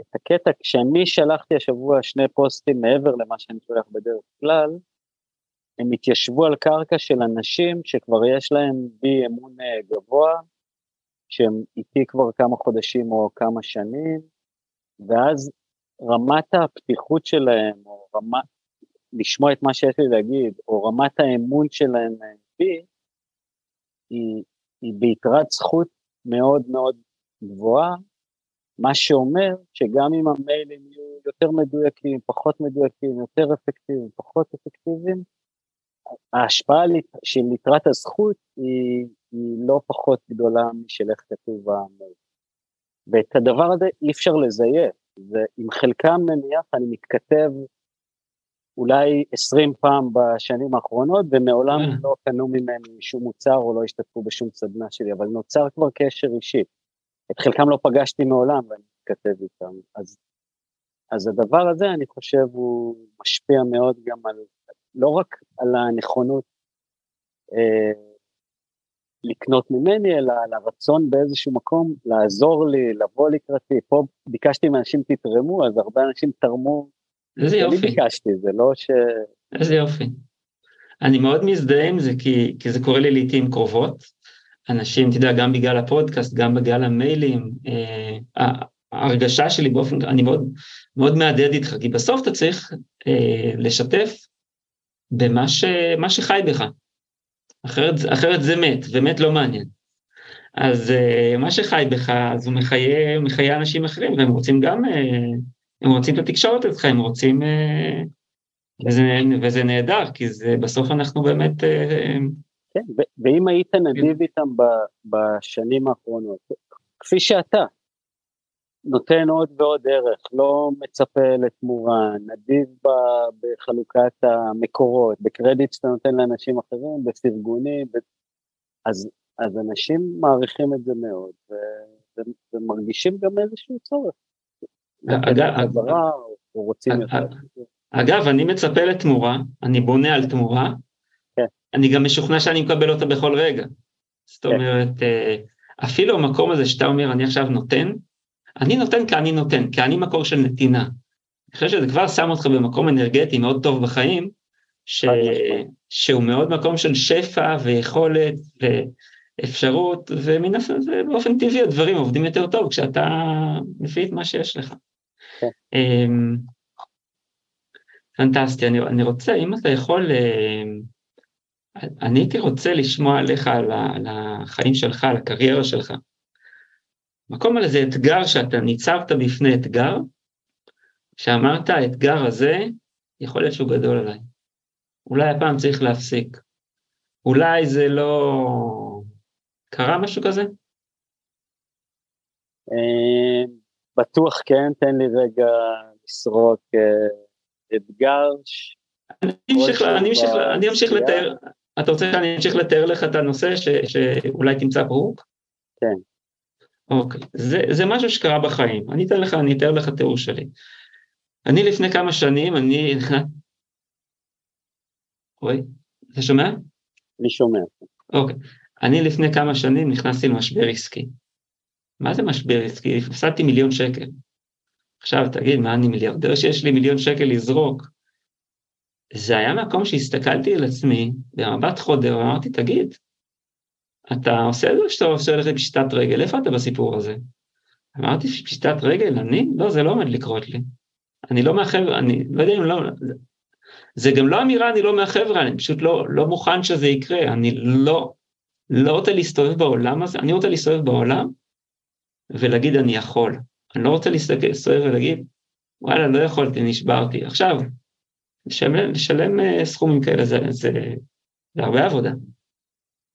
את הקטע, כשאני שלחתי השבוע שני פוסטים מעבר למה שאני שולח בדרך כלל, הם התיישבו על קרקע של אנשים שכבר יש להם בי אמון אה, גבוה, שהם איתי כבר כמה חודשים או כמה שנים, ואז רמת הפתיחות שלהם, או רמת, לשמוע את מה שיש לי להגיד, או רמת האמון שלהם אה, בי, היא, היא ביתרת זכות מאוד מאוד גבוהה, מה שאומר שגם אם המיילים יהיו יותר מדויקים, פחות מדויקים, יותר אפקטיביים, פחות אפקטיביים, ההשפעה של יתרת הזכות היא, היא לא פחות גדולה משל איך כתוב המייל. ואת הדבר הזה אי אפשר לזייף. ועם חלקם נניח אני מתכתב אולי 20 פעם בשנים האחרונות, ומעולם mm. לא קנו ממני שום מוצר או לא השתתפו בשום סדנה שלי, אבל נוצר כבר קשר אישי. את חלקם לא פגשתי מעולם ואני מתכתב איתם. אז, אז הדבר הזה, אני חושב, הוא משפיע מאוד גם על, לא רק על הנכונות אה, לקנות ממני, אלא על הרצון באיזשהו מקום לעזור לי, לבוא לקראתי. פה ביקשתי מאנשים תתרמו, אז הרבה אנשים תרמו. איזה יופי. אני ביקשתי, זה לא ש... איזה יופי. אני מאוד מזדהה עם זה, כי, כי זה קורה לי לעיתים קרובות. אנשים, אתה יודע, גם בגלל הפודקאסט, גם בגלל המיילים, אה, ההרגשה שלי באופן, אני מאוד, מאוד מהדהד איתך, כי בסוף אתה צריך אה, לשתף במה ש, שחי בך. אחרת, אחרת זה מת, ומת לא מעניין. אז uh, מה שחי בך, אז הוא מחיה, מחיה אנשים אחרים, והם רוצים גם, uh, הם רוצים את התקשורת איתך, הם רוצים, uh, וזה, וזה נהדר, כי זה, בסוף אנחנו באמת... Uh, כן, ואם היית נדיב איתם בשנים האחרונות, כפי שאתה, נותן עוד ועוד ערך, לא מצפה לתמורה, נדיב בחלוקת המקורות, בקרדיט שאתה נותן לאנשים אחרים, בפרגונים, ב... אז, אז אנשים מעריכים את זה מאוד, ו... ומרגישים גם איזשהו צורך. אגב, אגב, אני מצפה לתמורה, אני בונה על תמורה, כן. אני גם משוכנע שאני מקבל אותה בכל רגע. זאת כן. אומרת, אה, אפילו המקום הזה שאתה אומר, אני עכשיו נותן, אני נותן כי אני נותן, כי אני מקור של נתינה. אני חושב שזה כבר שם אותך במקום אנרגטי מאוד טוב בחיים, ש... שהוא מאוד מקום של שפע ויכולת ואפשרות, ומן הסתם באופן טבעי הדברים עובדים יותר טוב כשאתה מביא את מה שיש לך. כן. אמ, פנטסטי, אני, אני רוצה, אם אתה יכול, אמ, אני הייתי רוצה לשמוע עליך, על החיים שלך, על הקריירה שלך. מקום על איזה אתגר שאתה ניצבת בפני אתגר, שאמרת, האתגר הזה, יכול להיות שהוא גדול עליי. אולי הפעם צריך להפסיק. אולי זה לא... קרה משהו כזה? אה, בטוח כן, תן לי רגע לסרוק אה, אתגר. אני אמשיך לתאר, אתה רוצה שאני אמשיך לתאר לך את הנושא שאולי תמצא פירוק? כן. אוקיי, זה, זה משהו שקרה בחיים, אני אתן לך, אני אתאר לך תיאור שלי. אני לפני כמה שנים, אני. אוי, אתה שומע? אני שומע. אוקיי, אני לפני כמה שנים נכנסתי למשבר עסקי. מה זה משבר עסקי? הפסדתי מיליון שקל. עכשיו תגיד, מה אני מיליארדר שיש לי מיליון שקל לזרוק? זה היה מקום שהסתכלתי על עצמי במבט חודר ואמרתי, תגיד, אתה עושה את זה שאתה עושה לך פשיטת רגל, איפה אתה בסיפור הזה? אמרתי, פשיטת רגל, אני? לא, זה לא עומד לקרות לי. אני לא מהחבר'ה, אני לא יודע אם לא... זה גם לא אמירה, אני לא מהחבר'ה, אני פשוט לא, לא מוכן שזה יקרה, אני לא, לא רוצה להסתובב בעולם הזה, אני רוצה להסתובב בעולם ולהגיד אני יכול. אני לא רוצה להסתובב ולהגיד, וואלה, לא יכולתי, נשברתי. עכשיו, לשלם, לשלם אה, סכומים כאלה זה, זה, זה הרבה עבודה.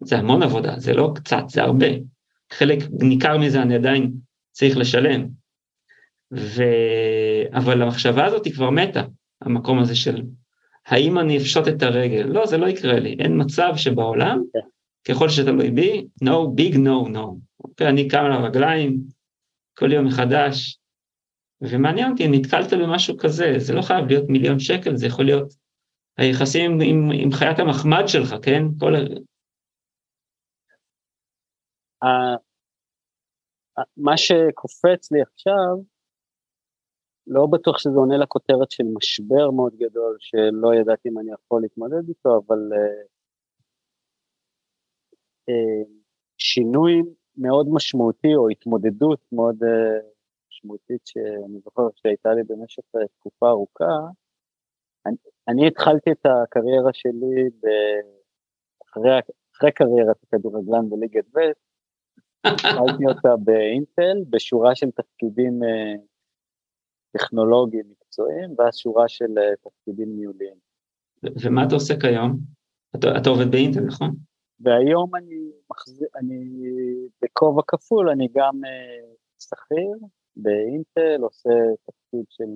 זה המון עבודה, זה לא קצת, זה הרבה. חלק ניכר מזה אני עדיין צריך לשלם. ו... אבל המחשבה הזאת היא כבר מתה, המקום הזה של האם אני אפשוט את הרגל? לא, זה לא יקרה לי, אין מצב שבעולם, כן. ככל שתלוי בי, no, big no, no. אוקיי, אני קם על הרגליים כל יום מחדש, ומעניין אותי, נתקלת במשהו כזה, זה לא חייב להיות מיליון שקל, זה יכול להיות היחסים עם, עם חיית המחמד שלך, כן? כל... מה שקופץ לי עכשיו, לא בטוח שזה עונה לכותרת של משבר מאוד גדול, שלא ידעתי אם אני יכול להתמודד איתו, אבל uh, uh, שינוי מאוד משמעותי או התמודדות מאוד uh, משמעותית שאני זוכר שהייתה לי במשך תקופה ארוכה, אני, אני התחלתי את הקריירה שלי. אחרי, אחרי קריירת הכדורגלן בליגת ב', התחלתי אותה באינטל, בשורה של תפקידים uh, טכנולוגיים מקצועיים, ואז שורה של uh, תפקידים ניהוליים. ומה אתה עושה כיום? אתה, אתה עובד באינטל, נכון? והיום אני, מחז... אני בכובע כפול, אני גם uh, שכיר באינטל, עושה תפקיד של,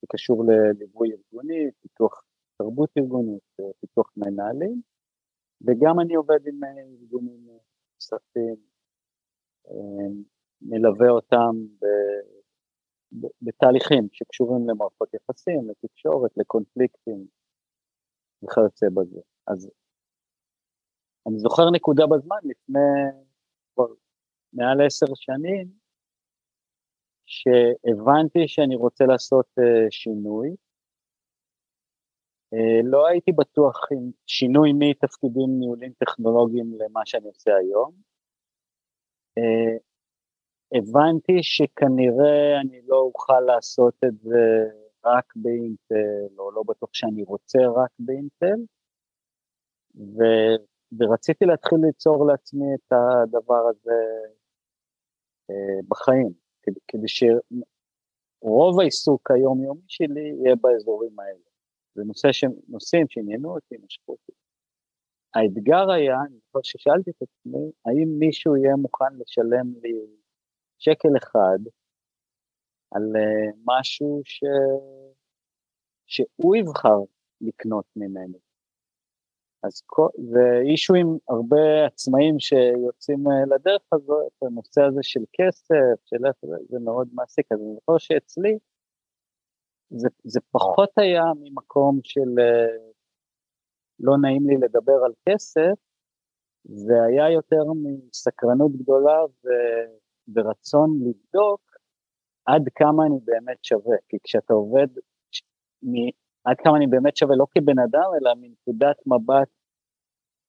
שקשור לליווי ארגוני, פיתוח תרבות ארגונית, פיתוח מנהלים, וגם אני עובד עם ארגונים נוספים, מלווה אותם ב... בתהליכים שקשורים למערכות יחסים, לתקשורת, לקונפליקטים וכיוצא בזה. אז אני זוכר נקודה בזמן לפני כבר מעל עשר שנים, שהבנתי שאני רוצה לעשות uh, שינוי. Uh, לא הייתי בטוח עם שינוי מתפקידים ניהולים טכנולוגיים למה שאני עושה היום. Uh, הבנתי שכנראה אני לא אוכל לעשות את זה רק באינטל, או לא בטוח שאני רוצה רק באינטל, ו, ורציתי להתחיל ליצור לעצמי את הדבר הזה אה, בחיים, כדי, כדי שרוב העיסוק היומיומי שלי יהיה באזורים האלה. זה נושא ש... נושאים שעניינו אותי, משכו אותי. האתגר היה, אני זוכר ששאלתי את עצמי, האם מישהו יהיה מוכן לשלם לי שקל אחד על uh, משהו ש... שהוא יבחר לקנות ממנו. אז זה אישו עם הרבה עצמאים שיוצאים uh, לדרך הזאת, הנושא הזה של כסף, של איך זה, זה מאוד מעסיק, אז אני זוכר שאצלי זה, זה פחות היה ממקום של uh, לא נעים לי לדבר על כסף, זה היה יותר מסקרנות גדולה ו... ורצון לבדוק עד כמה אני באמת שווה, כי כשאתה עובד, מ, עד כמה אני באמת שווה לא כבן אדם, אלא מנקודת מבט,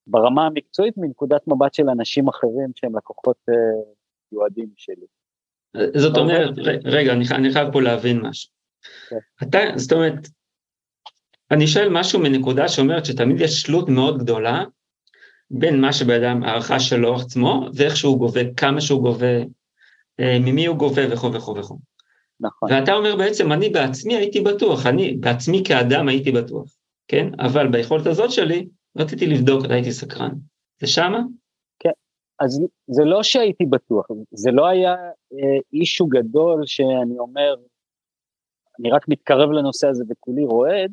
ברמה המקצועית, מנקודת מבט של אנשים אחרים שהם לקוחות אה, יועדים שלי. זאת אומרת, רגע, אני, אני חייב פה להבין משהו. כן. אתה, זאת אומרת, אני שואל משהו מנקודה שאומרת שתמיד יש תלות מאוד גדולה בין מה שבן אדם, הערכה שלו עצמו, ואיך שהוא גובה, כמה שהוא גובה אה, ממי הוא גובה וכו' וכו' וכו'. נכון. ואתה אומר בעצם, אני בעצמי הייתי בטוח, אני בעצמי כאדם הייתי בטוח, כן? אבל ביכולת הזאת שלי, רציתי לבדוק, הייתי סקרן. זה שמה? כן, אז זה לא שהייתי בטוח, זה לא היה אה, אישו גדול שאני אומר, אני רק מתקרב לנושא הזה וכולי רועד,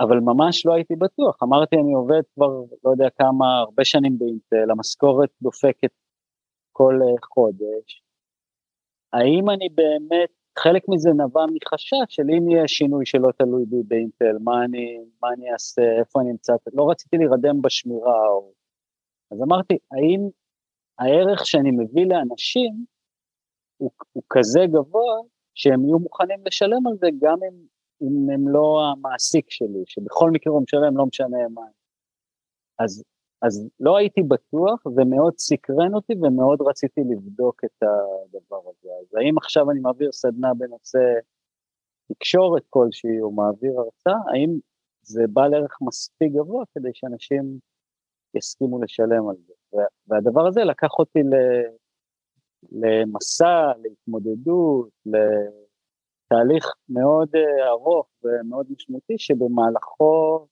אבל ממש לא הייתי בטוח. אמרתי, אני עובד כבר, לא יודע כמה, הרבה שנים באינטל, המשכורת דופקת כל אה, חודש, האם אני באמת, חלק מזה נבע מחשש של אם יהיה שינוי שלא תלוי בי באינטל, מה אני, מה אני אעשה, איפה אני אמצא, לא רציתי להירדם בשמירה, או... אז אמרתי, האם הערך שאני מביא לאנשים הוא, הוא כזה גבוה שהם יהיו מוכנים לשלם על זה גם אם, אם הם לא המעסיק שלי, שבכל מקרה הוא משלם, לא משנה מה. אז, אז לא הייתי בטוח, ומאוד סקרן אותי ומאוד רציתי לבדוק את הדבר הזה. אז האם עכשיו אני מעביר סדנה בנושא תקשורת כלשהי או מעביר הרצאה, האם זה בעל ערך מספיק גבוה כדי שאנשים יסכימו לשלם על זה. והדבר הזה לקח אותי למסע, להתמודדות, לתהליך מאוד אה, ארוך ומאוד משמעותי, שבמהלכו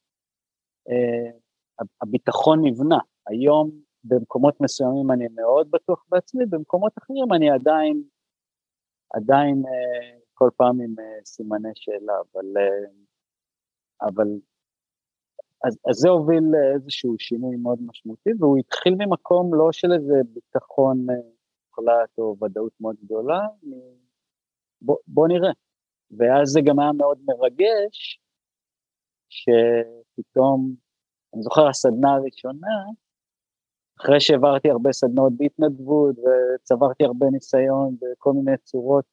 אה, הביטחון נבנה. היום במקומות מסוימים אני מאוד בטוח בעצמי, במקומות אחרים אני עדיין, עדיין אה, כל פעם עם סימני שאלה, אבל, אבל אז, אז זה הוביל לאיזשהו שינוי מאוד משמעותי, והוא התחיל ממקום לא של איזה ביטחון מוחלט או ודאות מאוד גדולה, בוא, בוא נראה. ואז זה גם היה מאוד מרגש, שפתאום, אני זוכר הסדנה הראשונה, אחרי שהעברתי הרבה סדנאות בהתנדבות וצברתי הרבה ניסיון בכל מיני צורות,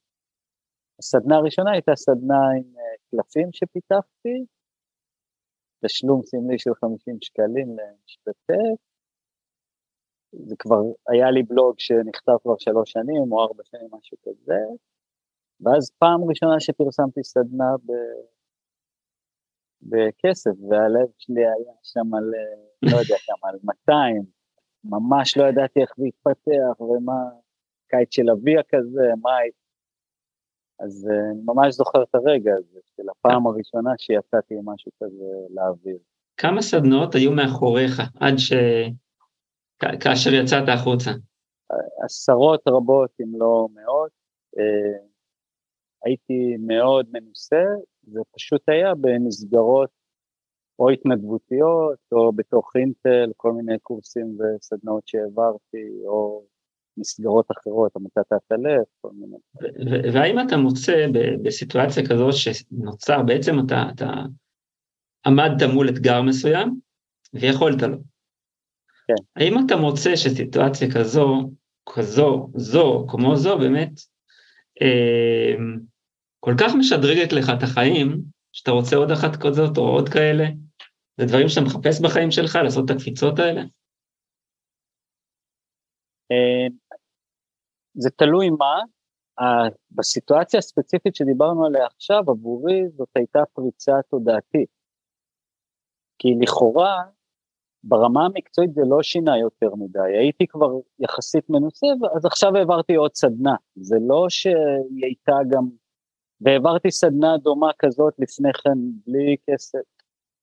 הסדנה הראשונה הייתה סדנה עם אה, קלפים שפיתחתי, תשלום סמלי של 50 שקלים למשתתף, זה כבר היה לי בלוג שנכתב כבר שלוש שנים או ארבע שנים, משהו כזה, ואז פעם ראשונה שפרסמתי סדנה ב... בכסף, והלב שלי היה שם על, לא יודע כמה, על 200, ממש לא ידעתי איך להתפתח ומה, קיץ של אביה כזה, מה, אז אה, אני ממש זוכר את הרגע הזה, של הפעם הראשונה שיצאתי עם משהו כזה לאוויר. כמה סדנאות היו מאחוריך עד ש... כאשר יצאת החוצה? עשרות רבות, אם לא מאות. הייתי מאוד מנוסה, זה פשוט היה במסגרות או התנדבותיות, או בתוך אינטל, כל מיני קורסים וסדנאות שהעברתי, או מסגרות אחרות, עמותת האטלף, כל מיני. והאם אתה מוצא בסיטואציה כזאת שנוצר, בעצם אתה, אתה עמדת מול אתגר מסוים ויכולת לו. כן. האם אתה מוצא שסיטואציה כזו, כזו, זו, כמו זו, באמת, כל כך משדרגת לך את החיים, שאתה רוצה עוד אחת כזאת או עוד כאלה? זה דברים שאתה מחפש בחיים שלך, לעשות את הקפיצות האלה? אה, זה תלוי מה, בסיטואציה הספציפית שדיברנו עליה עכשיו, עבורי זאת הייתה פריצה תודעתית. כי לכאורה, ברמה המקצועית זה לא שינה יותר מדי, הייתי כבר יחסית מנוסה, אז עכשיו העברתי עוד סדנה, זה לא שהיא הייתה גם, והעברתי סדנה דומה כזאת לפני כן בלי כסף,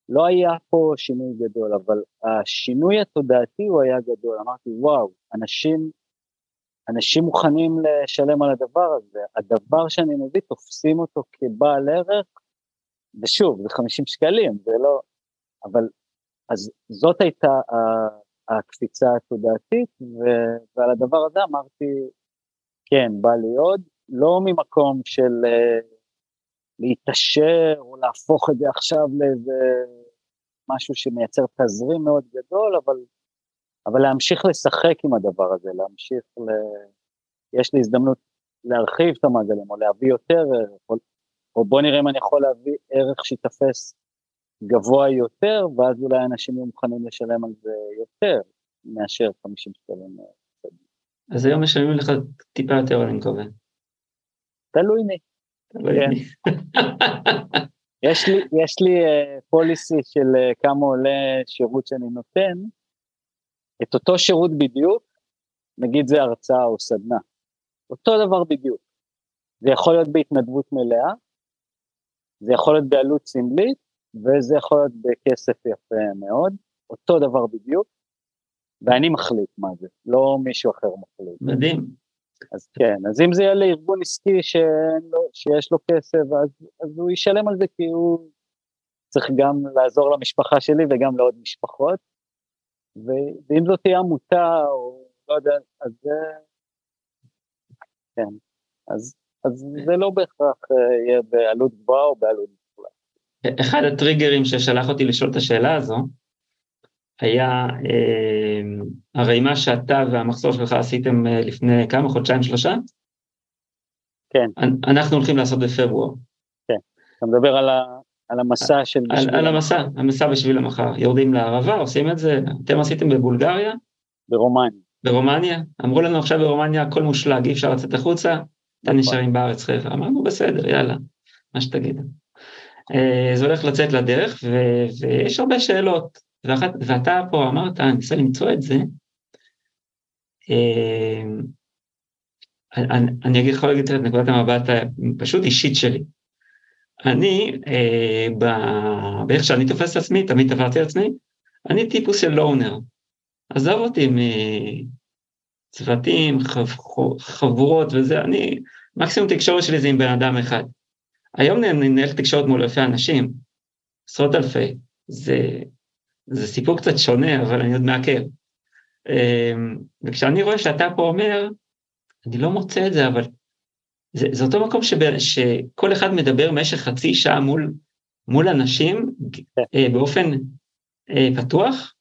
לא היה פה שינוי גדול, אבל השינוי התודעתי הוא היה גדול, אמרתי וואו, אנשים, אנשים מוכנים לשלם על הדבר הזה, הדבר שאני מביא תופסים אותו כבעל ערך, ושוב, זה 50 שקלים, זה לא, אבל אז זאת הייתה הקפיצה התודעתית, ועל הדבר הזה אמרתי, כן, בא לי עוד, לא ממקום של uh, להתעשר או להפוך את זה עכשיו לאיזה משהו שמייצר תזרים מאוד גדול, אבל, אבל להמשיך לשחק עם הדבר הזה, להמשיך ל... יש לי הזדמנות להרחיב את המעגלים או להביא יותר ערך, או, או בוא נראה אם אני יכול להביא ערך שיתפס גבוה יותר, ואז אולי אנשים יהיו מוכנים לשלם על זה יותר מאשר 50 שקלים. אז היום משלמים לך טיפה יותר, אני מקווה. תלוי מי. כן. יש לי, יש לי פוליסי של uh, כמה עולה שירות שאני נותן, את אותו שירות בדיוק, נגיד זה הרצאה או סדנה, אותו דבר בדיוק. זה יכול להיות בהתנדבות מלאה, זה יכול להיות בעלות סמלית, וזה יכול להיות בכסף יפה מאוד, אותו דבר בדיוק, ואני מחליט מה זה, לא מישהו אחר מחליט. מדהים. אז כן, אז אם זה יהיה לארגון עסקי לו, שיש לו כסף, אז, אז הוא ישלם על זה כי הוא צריך גם לעזור למשפחה שלי וגם לעוד משפחות, ו, ואם זאת תהיה עמותה או לא יודע, אז זה... כן, אז, אז זה לא בהכרח אה, יהיה בעלות גבוהה או בעלות אחד הטריגרים ששלח אותי לשאול את השאלה הזו, היה, אה, הרי מה שאתה והמחזור שלך עשיתם אה, לפני כמה, חודשיים, שלושה? כן. אנחנו הולכים לעשות בפברואר. כן, אתה מדבר על, ה, על המסע של... על, על המסע, המסע בשביל המחר. יורדים לערבה, עושים את זה, אתם עשיתם בבולגריה? ברומניה. ברומניה? אמרו לנו עכשיו ברומניה הכל מושלג, אי אפשר לצאת החוצה, אתם נכון. נשארים בארץ חבר'ה. אמרנו בסדר, יאללה, מה שתגידו. אה, זה הולך לצאת לדרך, ו, ויש הרבה שאלות. ואחת, ואתה פה אמרת, אני מנסה למצוא את זה. אה, אני, אני לך להגיד את נקודת המבט הפשוט אישית שלי. אני, אה, באיך שאני תופס את עצמי, תמיד תפרתי את עצמי, אני טיפוס של לונר. עזוב אותי מצוותים, חב, חבורות וזה, אני, מקסימום תקשורת שלי זה עם בן אדם אחד. היום אני מנהל תקשורת מול אלפי אנשים, עשרות אלפי, זה, זה סיפור קצת שונה, אבל אני עוד מעכב. אמ, וכשאני רואה שאתה פה אומר, אני לא מוצא את זה, אבל זה, זה אותו מקום שב, שכל אחד מדבר במשך חצי שעה מול, מול אנשים אה, באופן אה, פתוח.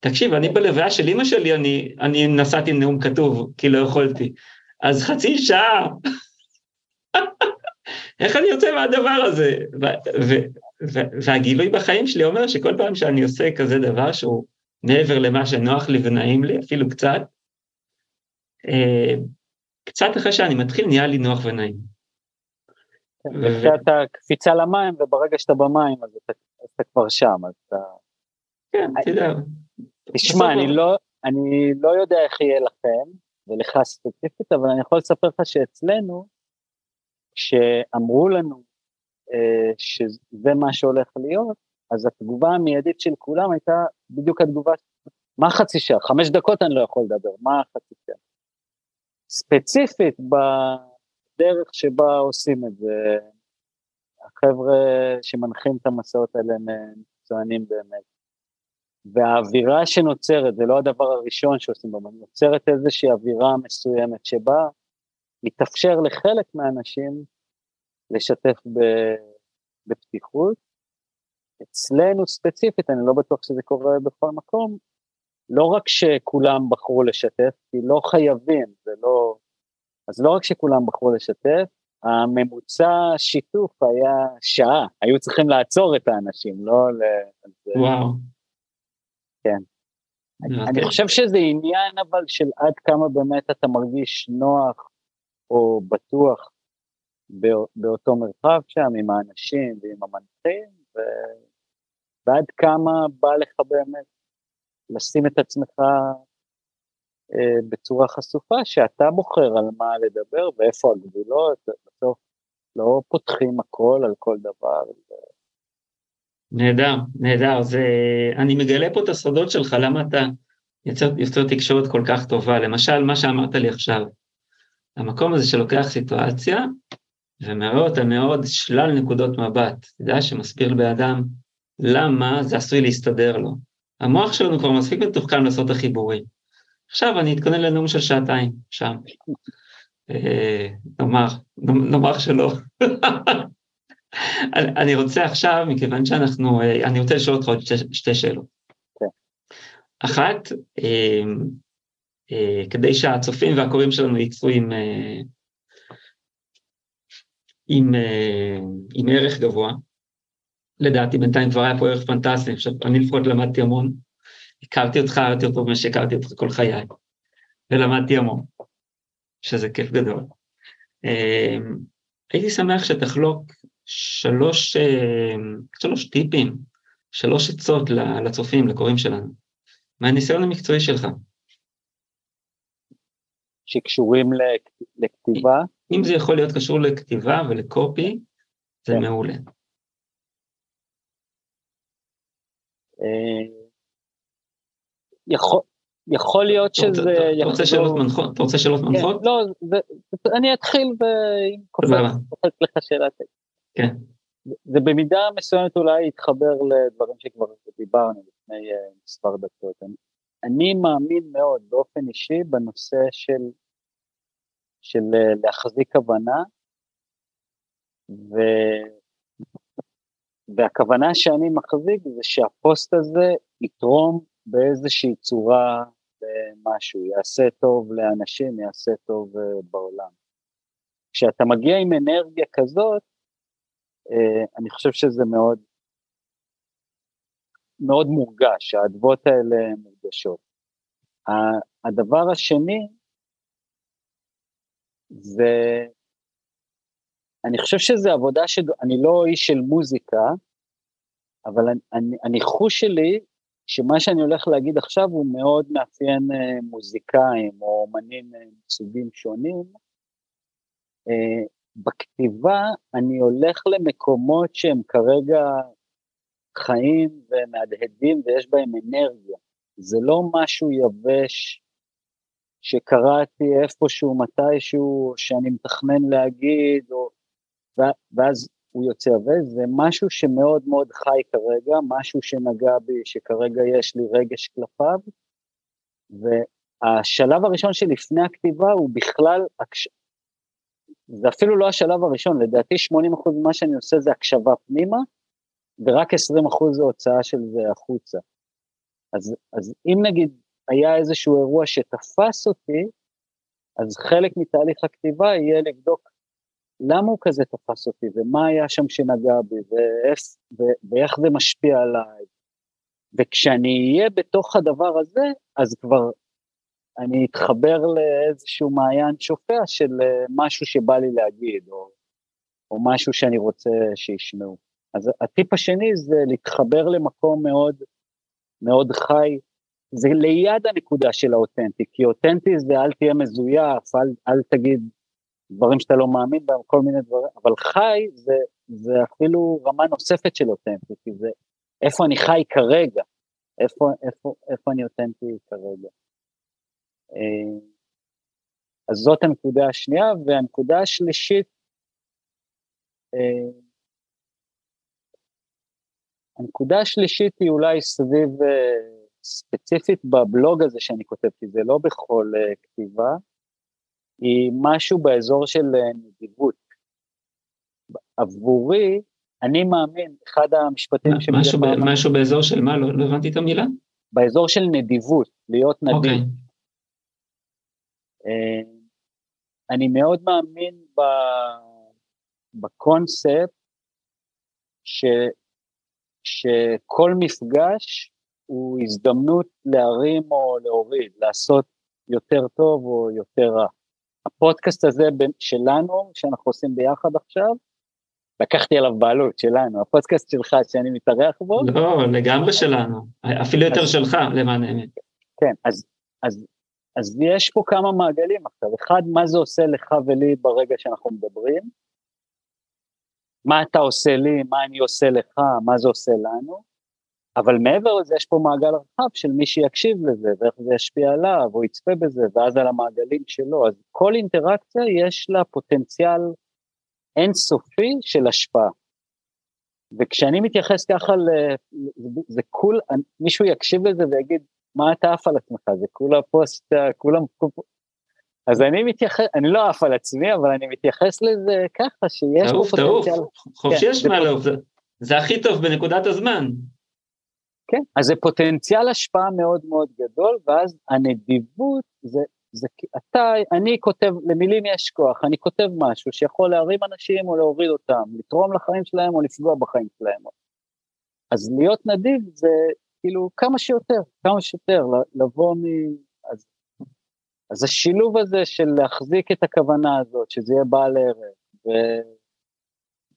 תקשיב, אני בלוויה של אימא שלי, אני, אני נסעתי עם נאום כתוב, כי לא יכולתי. אז חצי שעה, איך אני יוצא מהדבר הזה? והגילוי בחיים שלי אומר שכל פעם שאני עושה כזה דבר שהוא מעבר למה שנוח לי ונעים לי, אפילו קצת, אה, קצת אחרי שאני מתחיל נהיה לי נוח ונעים. ואתה קפיצה למים, וברגע שאתה במים אז אתה, אתה כבר שם, אז אתה... כן, אתה יודע. תשמע, אני לא, אני לא יודע איך יהיה לכם, ולך ספציפית, אבל אני יכול לספר לך שאצלנו, כשאמרו לנו אה, שזה מה שהולך להיות, אז התגובה המיידית של כולם הייתה בדיוק התגובה, מה חצי שעה? חמש דקות אני לא יכול לדבר, מה חצי שעה? ספציפית בדרך שבה עושים את זה, החבר'ה שמנחים את המסעות האלה הם מקצוענים באמת. והאווירה שנוצרת, זה לא הדבר הראשון שעושים בו, נוצרת איזושהי אווירה מסוימת שבה מתאפשר לחלק מהאנשים לשתף בפתיחות. אצלנו ספציפית, אני לא בטוח שזה קורה בכל מקום, לא רק שכולם בחרו לשתף, כי לא חייבים, זה לא... אז לא רק שכולם בחרו לשתף, הממוצע שיתוף היה שעה, היו צריכים לעצור את האנשים, לא ל... וואו. כן. אני חושב שזה עניין אבל של עד כמה באמת אתה מרגיש נוח או בטוח באותו מרחב שם עם האנשים ועם המנחים, ו... ועד כמה בא לך באמת לשים את עצמך אה, בצורה חשופה, שאתה בוחר על מה לדבר ואיפה הגבולות, בסוף לא פותחים הכל על כל דבר. ו... נהדר, נהדר. זה, אני מגלה פה את הסודות שלך, למה אתה יוצר, יוצר תקשורת כל כך טובה. למשל, מה שאמרת לי עכשיו, המקום הזה שלוקח סיטואציה ומראה אותה מאוד שלל נקודות מבט, אתה יודע, שמסביר לבן אדם למה זה עשוי להסתדר לו. המוח שלנו כבר מספיק מתוחכם לעשות את החיבורים. עכשיו אני אתכונן לנאום של שעתיים, שם. אה, נאמר, נאמר שלא. אני רוצה עכשיו, מכיוון שאנחנו, אה, אני רוצה לשאול אותך עוד שתי שאלות. כן. אחת, אה, כדי שהצופים והקוראים שלנו יצאו עם, עם, עם ערך גבוה, לדעתי בינתיים כבר היה פה ערך פנטסטי, עכשיו אני לפחות למדתי המון, הכרתי אותך יותר טוב ממה שהכרתי אותך כל חיי, ולמדתי המון, שזה כיף גדול. אמ, הייתי שמח שתחלוק שלוש, אמ, שלוש טיפים, שלוש עצות לצופים, לקוראים שלנו, מהניסיון המקצועי שלך. שקשורים לכתיבה? אם זה יכול להיות קשור לכתיבה ולקופי, זה כן. מעולה. אה, יכול, יכול להיות שזה... אתה רוצה שאלות מנחות? אתה רוצה שאלות כן, מנחות? לא, אני אתחיל ואם קופץ לך שאלה. כן. זה במידה מסוימת אולי יתחבר לדברים שכבר דיברנו לפני אה, מספר דקות. אני מאמין מאוד באופן אישי בנושא של, של אה, להחזיק הבנה, ו, והכוונה שאני מחזיק זה שהפוסט הזה יתרום באיזושהי צורה למשהו, יעשה טוב לאנשים, יעשה טוב אה, בעולם. כשאתה מגיע עם אנרגיה כזאת, אה, אני חושב שזה מאוד, מאוד מורגש, האדוות האלה מורגשות. הדבר השני, זה, אני חושב שזה עבודה ש... אני לא איש של מוזיקה, אבל הניחוש שלי, שמה שאני הולך להגיד עכשיו הוא מאוד מאפיין אה, מוזיקאים או אומנים אה, מסוגים שונים. אה, בכתיבה אני הולך למקומות שהם כרגע חיים ומהדהדים ויש בהם אנרגיה. זה לא משהו יבש שקראתי איפשהו, מתישהו, שאני מתכנן להגיד, או... ואז הוא יוצא, וזה משהו שמאוד מאוד חי כרגע, משהו שנגע בי, שכרגע יש לי רגש כלפיו, והשלב הראשון שלפני הכתיבה הוא בכלל, זה אפילו לא השלב הראשון, לדעתי 80% ממה שאני עושה זה הקשבה פנימה, ורק 20% זה הוצאה של זה החוצה. אז, אז אם נגיד היה איזשהו אירוע שתפס אותי, אז חלק מתהליך הכתיבה יהיה לבדוק למה הוא כזה תפס אותי, ומה היה שם שנגע בי, ואיך, ואיך זה משפיע עליי. וכשאני אהיה בתוך הדבר הזה, אז כבר אני אתחבר לאיזשהו מעיין שופע של אה, משהו שבא לי להגיד, או, או משהו שאני רוצה שישמעו. אז הטיפ השני זה להתחבר למקום מאוד מאוד חי, זה ליד הנקודה של האותנטי, כי אותנטי זה אל תהיה מזויף, אל, אל תגיד דברים שאתה לא מאמין בהם, כל מיני דברים, אבל חי זה, זה אפילו רמה נוספת של אותנטי, כי זה איפה אני חי כרגע, איפה, איפה, איפה אני אותנטי כרגע. אה, אז זאת הנקודה השנייה, והנקודה השלישית, אה, הנקודה השלישית היא אולי סביב, אה, ספציפית בבלוג הזה שאני כותב, כי זה לא בכל כתיבה, היא משהו באזור של נדיבות. עבורי, אני מאמין, אחד המשפטים ש... משהו, ב- משהו באזור של מה? לא, לא הבנתי את המילה. באזור של נדיבות, להיות נדיב. Okay. אוקיי. אה, אני מאוד מאמין ב, בקונספט ש, שכל מפגש הוא הזדמנות להרים או להוריד, לעשות יותר טוב או יותר רע. הפודקאסט הזה שלנו, שאנחנו עושים ביחד עכשיו, לקחתי עליו בעלות שלנו, הפודקאסט שלך שאני מתארח בו. לא, לגמרי שלנו, אפילו יותר אז, שלך למען האמת. כן, אז, אז אז יש פה כמה מעגלים עכשיו, אחד, מה זה עושה לך ולי ברגע שאנחנו מדברים, מה אתה עושה לי, מה אני עושה לך, מה זה עושה לנו, אבל מעבר לזה יש פה מעגל רחב של מי שיקשיב לזה, ואיך זה ישפיע עליו, או יצפה בזה, ואז על המעגלים שלו, אז כל אינטראקציה יש לה פוטנציאל אינסופי של השפעה. וכשאני מתייחס ככה, זה כול, מישהו יקשיב לזה ויגיד, מה אתה עף על עצמך, זה כולה פוסט, כולם... אז אני מתייחס, אני לא עף על עצמי, אבל אני מתייחס לזה ככה, שיש פה פוטנציאל. תעוף, תעוף, חופשי יש מה לעוף, זה הכי טוב בנקודת הזמן. כן, אז זה פוטנציאל השפעה מאוד מאוד גדול, ואז הנדיבות זה, זה אתה, אני כותב, למילים יש כוח, אני כותב משהו שיכול להרים אנשים או להוריד אותם, לתרום לחיים שלהם או לפגוע בחיים שלהם. אז להיות נדיב זה כאילו כמה שיותר, כמה שיותר, לבוא מ... אז, השילוב הזה של להחזיק את הכוונה הזאת, שזה יהיה בעל ערך, ו...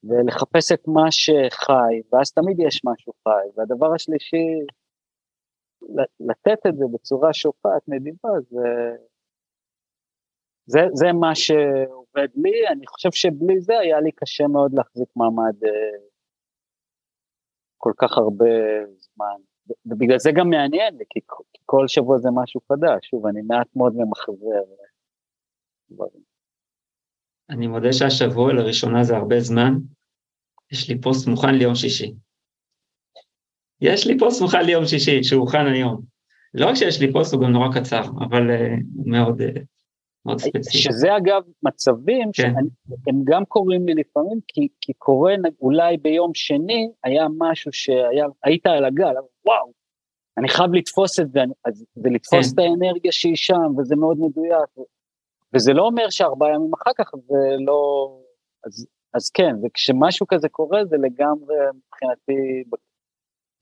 ולחפש את מה שחי, ואז תמיד יש משהו חי. והדבר השלישי, לתת את זה בצורה שופעת, נדיבה, זה, זה, זה מה שעובד לי, אני חושב שבלי זה היה לי קשה מאוד להחזיק מעמד אה, כל כך הרבה זמן. ובגלל זה גם מעניין לי, כי כל שבוע זה משהו חדש, שוב, אני מעט מאוד ממחזר. אני מודה שהשבוע לראשונה זה הרבה זמן, יש לי פוסט מוכן ליום שישי. יש לי פוסט מוכן ליום שישי, שהוא הוכן היום. לא רק שיש לי פוסט, הוא גם נורא קצר, אבל אה, מאוד, אה, מאוד ספציפי. שזה אגב מצבים כן. שהם גם קורים לי לפעמים, כי, כי קורה אולי ביום שני, היה משהו שהיית על הגל, וואו, אני חייב לתפוס את זה, אז, ולתפוס כן. את האנרגיה שהיא שם, וזה מאוד מדויק. וזה לא אומר שארבעה ימים אחר כך זה לא... אז, אז כן, וכשמשהו כזה קורה זה לגמרי מבחינתי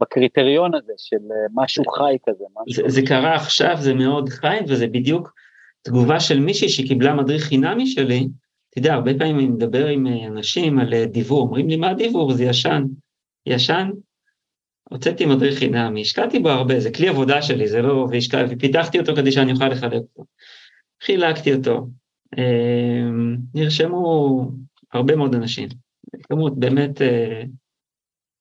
בקריטריון הזה של אה, משהו חי כזה. משהו זה, זה קרה עכשיו, זה מאוד חי, וזה בדיוק תגובה של מישהי שקיבלה מדריך חינמי שלי. אתה יודע, הרבה פעמים אני מדבר עם אה, אנשים על אה, דיבור, אומרים לי, מה דיבור? זה ישן. ישן? הוצאתי מדריך חינמי, השקעתי בו הרבה, זה כלי עבודה שלי, זה לא, והשקע, ופיתחתי אותו כדי שאני אוכל לחלק אותו. חילקתי אותו. נרשמו הרבה מאוד אנשים. כמות באמת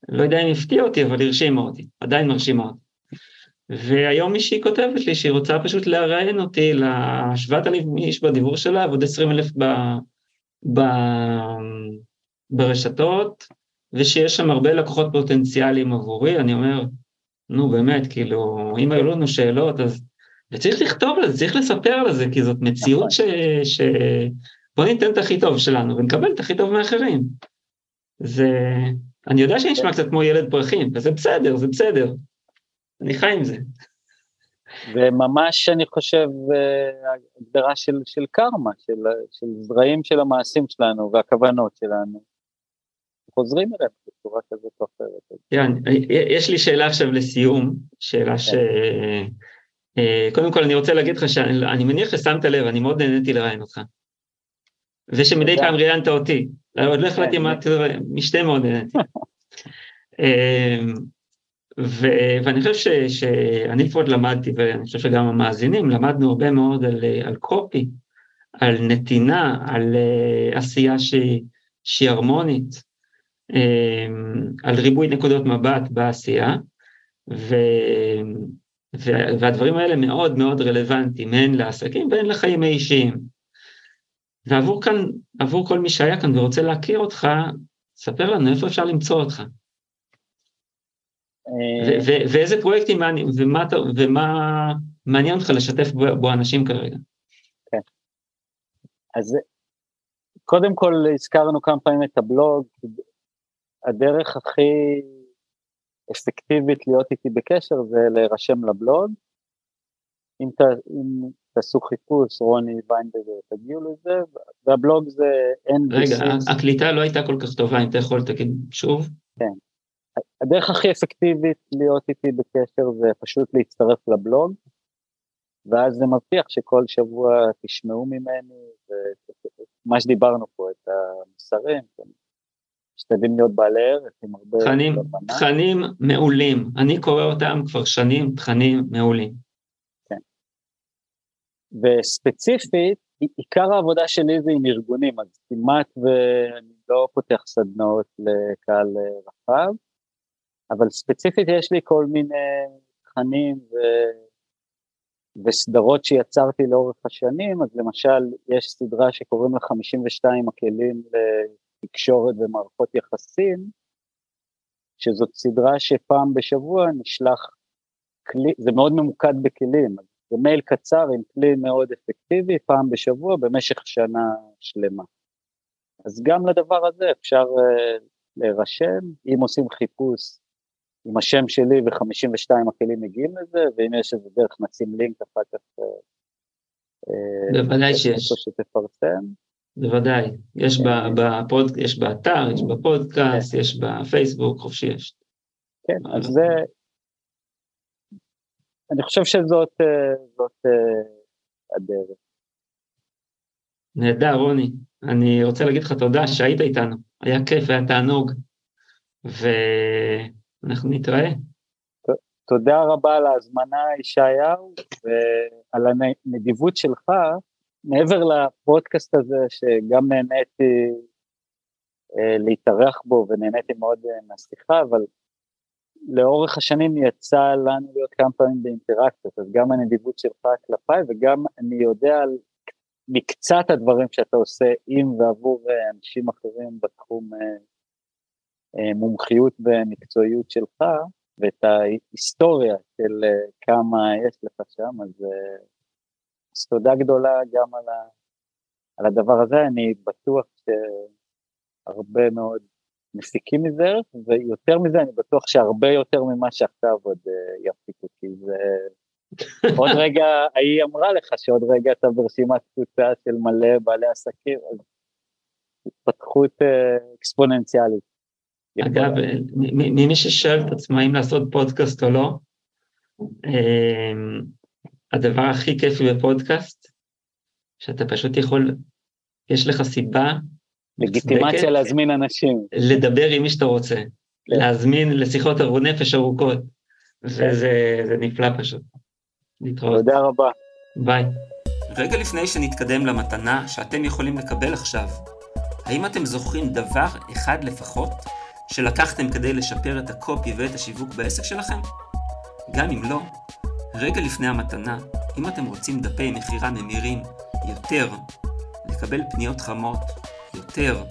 לא יודע אם הפתיע אותי, אבל הרשימה אותי, עדיין מרשימה אותי. והיום מישהי כותבת לי שהיא רוצה פשוט לראיין אותי לשבעת אלפים איש בדיבור שלה ועוד עשרים אלף ב, ב, ברשתות, ושיש שם הרבה לקוחות פוטנציאליים עבורי, אני אומר, נו באמת, כאילו, אם היו לנו שאלות, אז... וצריך לכתוב על זה, צריך לספר על זה, כי זאת מציאות ש... ש... בוא ניתן את הכי טוב שלנו ונקבל את הכי טוב מאחרים. זה... אני יודע שאני נשמע קצת כמו ילד פרחים, וזה בסדר, זה בסדר. אני חי עם זה. וממש אני חושב אה, הגדרה של, של קרמה, של, של זרעים של המעשים שלנו והכוונות שלנו. חוזרים אליהם בצורה כזאת או אחרת. כן, יש לי שאלה עכשיו לסיום, שאלה ש... כן. אה, קודם כל אני רוצה להגיד לך שאני מניח ששמת לב, אני מאוד נהניתי לראיין אותך. ושמדי פעם ראיינת אותי, עוד לא החלטתי מה, משתה מאוד נהניתי. אמ, ואני חושב שאני לפחות למדתי, ואני חושב שגם המאזינים, למדנו הרבה מאוד על, על קופי, על נתינה, על uh, עשייה שהיא, שהיא הרמונית, um, על ריבוי נקודות מבט בעשייה, ו, והדברים האלה מאוד מאוד רלוונטיים, הן לעסקים והן לחיים האישיים. ועבור כאן, עבור כל מי שהיה כאן ורוצה להכיר אותך, ספר לנו איפה אפשר למצוא אותך. ואיזה פרויקטים ומה, ומה מעניין אותך לשתף בו אנשים כרגע. כן. אז קודם כל הזכרנו כמה פעמים את הבלוג, הדרך הכי אפקטיבית להיות איתי בקשר זה להירשם לבלוג. אם, ת, אם תעשו חיפוש, רוני ויינברגר, תגיעו לזה, והבלוג זה NBC. רגע, הקליטה לא הייתה כל כך טובה, אם אתה יכול תגיד שוב. כן. הדרך הכי אפקטיבית להיות איתי בקשר זה פשוט להצטרף לבלוג, ואז זה מבטיח שכל שבוע תשמעו ממני, ומה שדיברנו פה, את המסרים, משתדלים להיות בעלי ערך עם הרבה... תכנים, תכנים מעולים, אני קורא אותם כבר שנים, תכנים מעולים. וספציפית, עיקר העבודה שלי זה עם ארגונים, אז כמעט ואני לא פותח סדנאות לקהל רחב, אבל ספציפית יש לי כל מיני תכנים ו... וסדרות שיצרתי לאורך השנים, אז למשל יש סדרה שקוראים לה 52 הכלים לתקשורת ומערכות יחסים, שזאת סדרה שפעם בשבוע נשלח כלי, זה מאוד ממוקד בכלים, זה מייל קצר עם כלי מאוד אפקטיבי פעם בשבוע במשך שנה שלמה. אז גם לדבר הזה אפשר uh, להירשם, אם עושים חיפוש עם השם שלי ו-52 הכלים מגיעים לזה, ואם יש איזה דרך נשים לינק אחר כך. Uh, בוודאי שיש. שתפרסם. בוודאי, יש, בפוד, יש באתר, יש בפודקאסט, כן. יש בפייסבוק, חופשי יש. כן, אז זה, אני חושב שזאת אה, זאת, אה, הדרך. נהדר, רוני. אני רוצה להגיד לך תודה שהיית איתנו. היה כיף, היה תענוג. ואנחנו נתראה. תודה רבה על ההזמנה, ישעיהו, ועל הנדיבות שלך, מעבר לפודקאסט הזה, שגם נהניתי אה, להתארח בו ונהניתי מאוד מהשיחה, אבל לאורך השנים יצא לנו להיות כמה פעמים באינטראקציות, אז גם הנדיבות שלך כלפיי וגם אני יודע על מקצת הדברים שאתה עושה עם ועבור אה, אנשים אחרים בתחום אה, אה, מומחיות ומקצועיות שלך, ואת ההיסטוריה של כמה יש לך שם, אז, אז תודה גדולה גם על, ה, על הדבר הזה, אני בטוח שהרבה מאוד מפיקים מזה ויותר מזה אני בטוח שהרבה יותר ממה שעכשיו עוד יפיקו, כי זה, עוד רגע, היא אמרה לך שעוד רגע אתה ברשימת קבוצה של מלא בעלי עסקים, אז התפתחות אה, אקספוננציאלית. אגב, ממי ששואל את עצמו האם לעשות פודקאסט או לא, אמ, הדבר הכי כיפי בפודקאסט, שאתה פשוט יכול, יש לך סיבה, לגיטימציה להזמין אנשים. לדבר עם מי שאתה רוצה, כן. להזמין לשיחות ארוכות נפש ארוכות, וזה נפלא פשוט. להתראות. תודה רבה. ביי. רגע לפני שנתקדם למתנה שאתם יכולים לקבל עכשיו, האם אתם זוכרים דבר אחד לפחות שלקחתם כדי לשפר את הקופי ואת השיווק בעסק שלכם? גם אם לא, רגע לפני המתנה, אם אתם רוצים דפי מכירה ממירים יותר, לקבל פניות חמות יותר,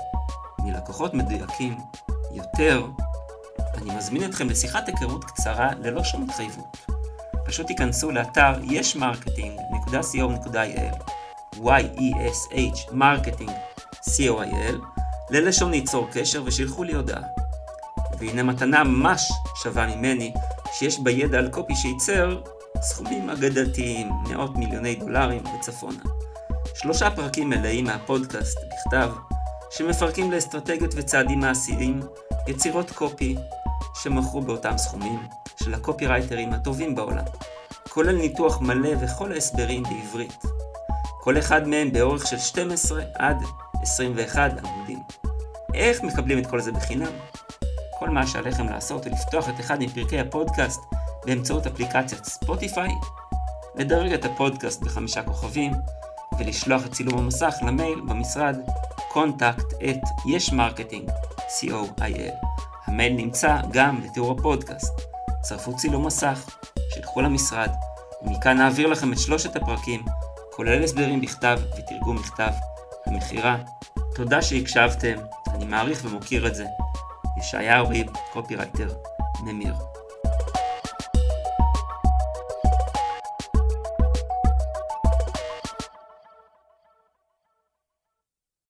מלקוחות מדויקים יותר, אני מזמין אתכם לשיחת היכרות קצרה ללא שום התחייבות. פשוט תיכנסו לאתר ישמרקטינג.co.il y-e-s-h marketing co.il ללשון ליצור קשר ושילחו לי הודעה. והנה מתנה ממש שווה ממני, שיש בה ידע על קופי שייצר סכומים אגדתיים, מאות מיליוני דולרים וצפונה. שלושה פרקים מלאים מהפודקאסט בכתב, שמפרקים לאסטרטגיות וצעדים מעשיים, יצירות קופי, שמכרו באותם סכומים, של הקופירייטרים הטובים בעולם, כולל ניתוח מלא וכל ההסברים בעברית. כל אחד מהם באורך של 12 עד 21 עמודים. איך מקבלים את כל זה בחינם? כל מה שעליכם לעשות הוא לפתוח את אחד מפרקי הפודקאסט באמצעות אפליקציית ספוטיפיי, לדרג את הפודקאסט בחמישה כוכבים, ולשלוח את צילום המסך למייל במשרד contact at yesmarketing co.il. המייל נמצא גם בתיאור הפודקאסט. צרפו צילום מסך, שילכו למשרד, ומכאן נעביר לכם את שלושת הפרקים, כולל הסברים בכתב ותרגום מכתב המכירה. תודה שהקשבתם, אני מעריך ומוקיר את זה. ישעיהו ריב, קופירייטר, ממיר.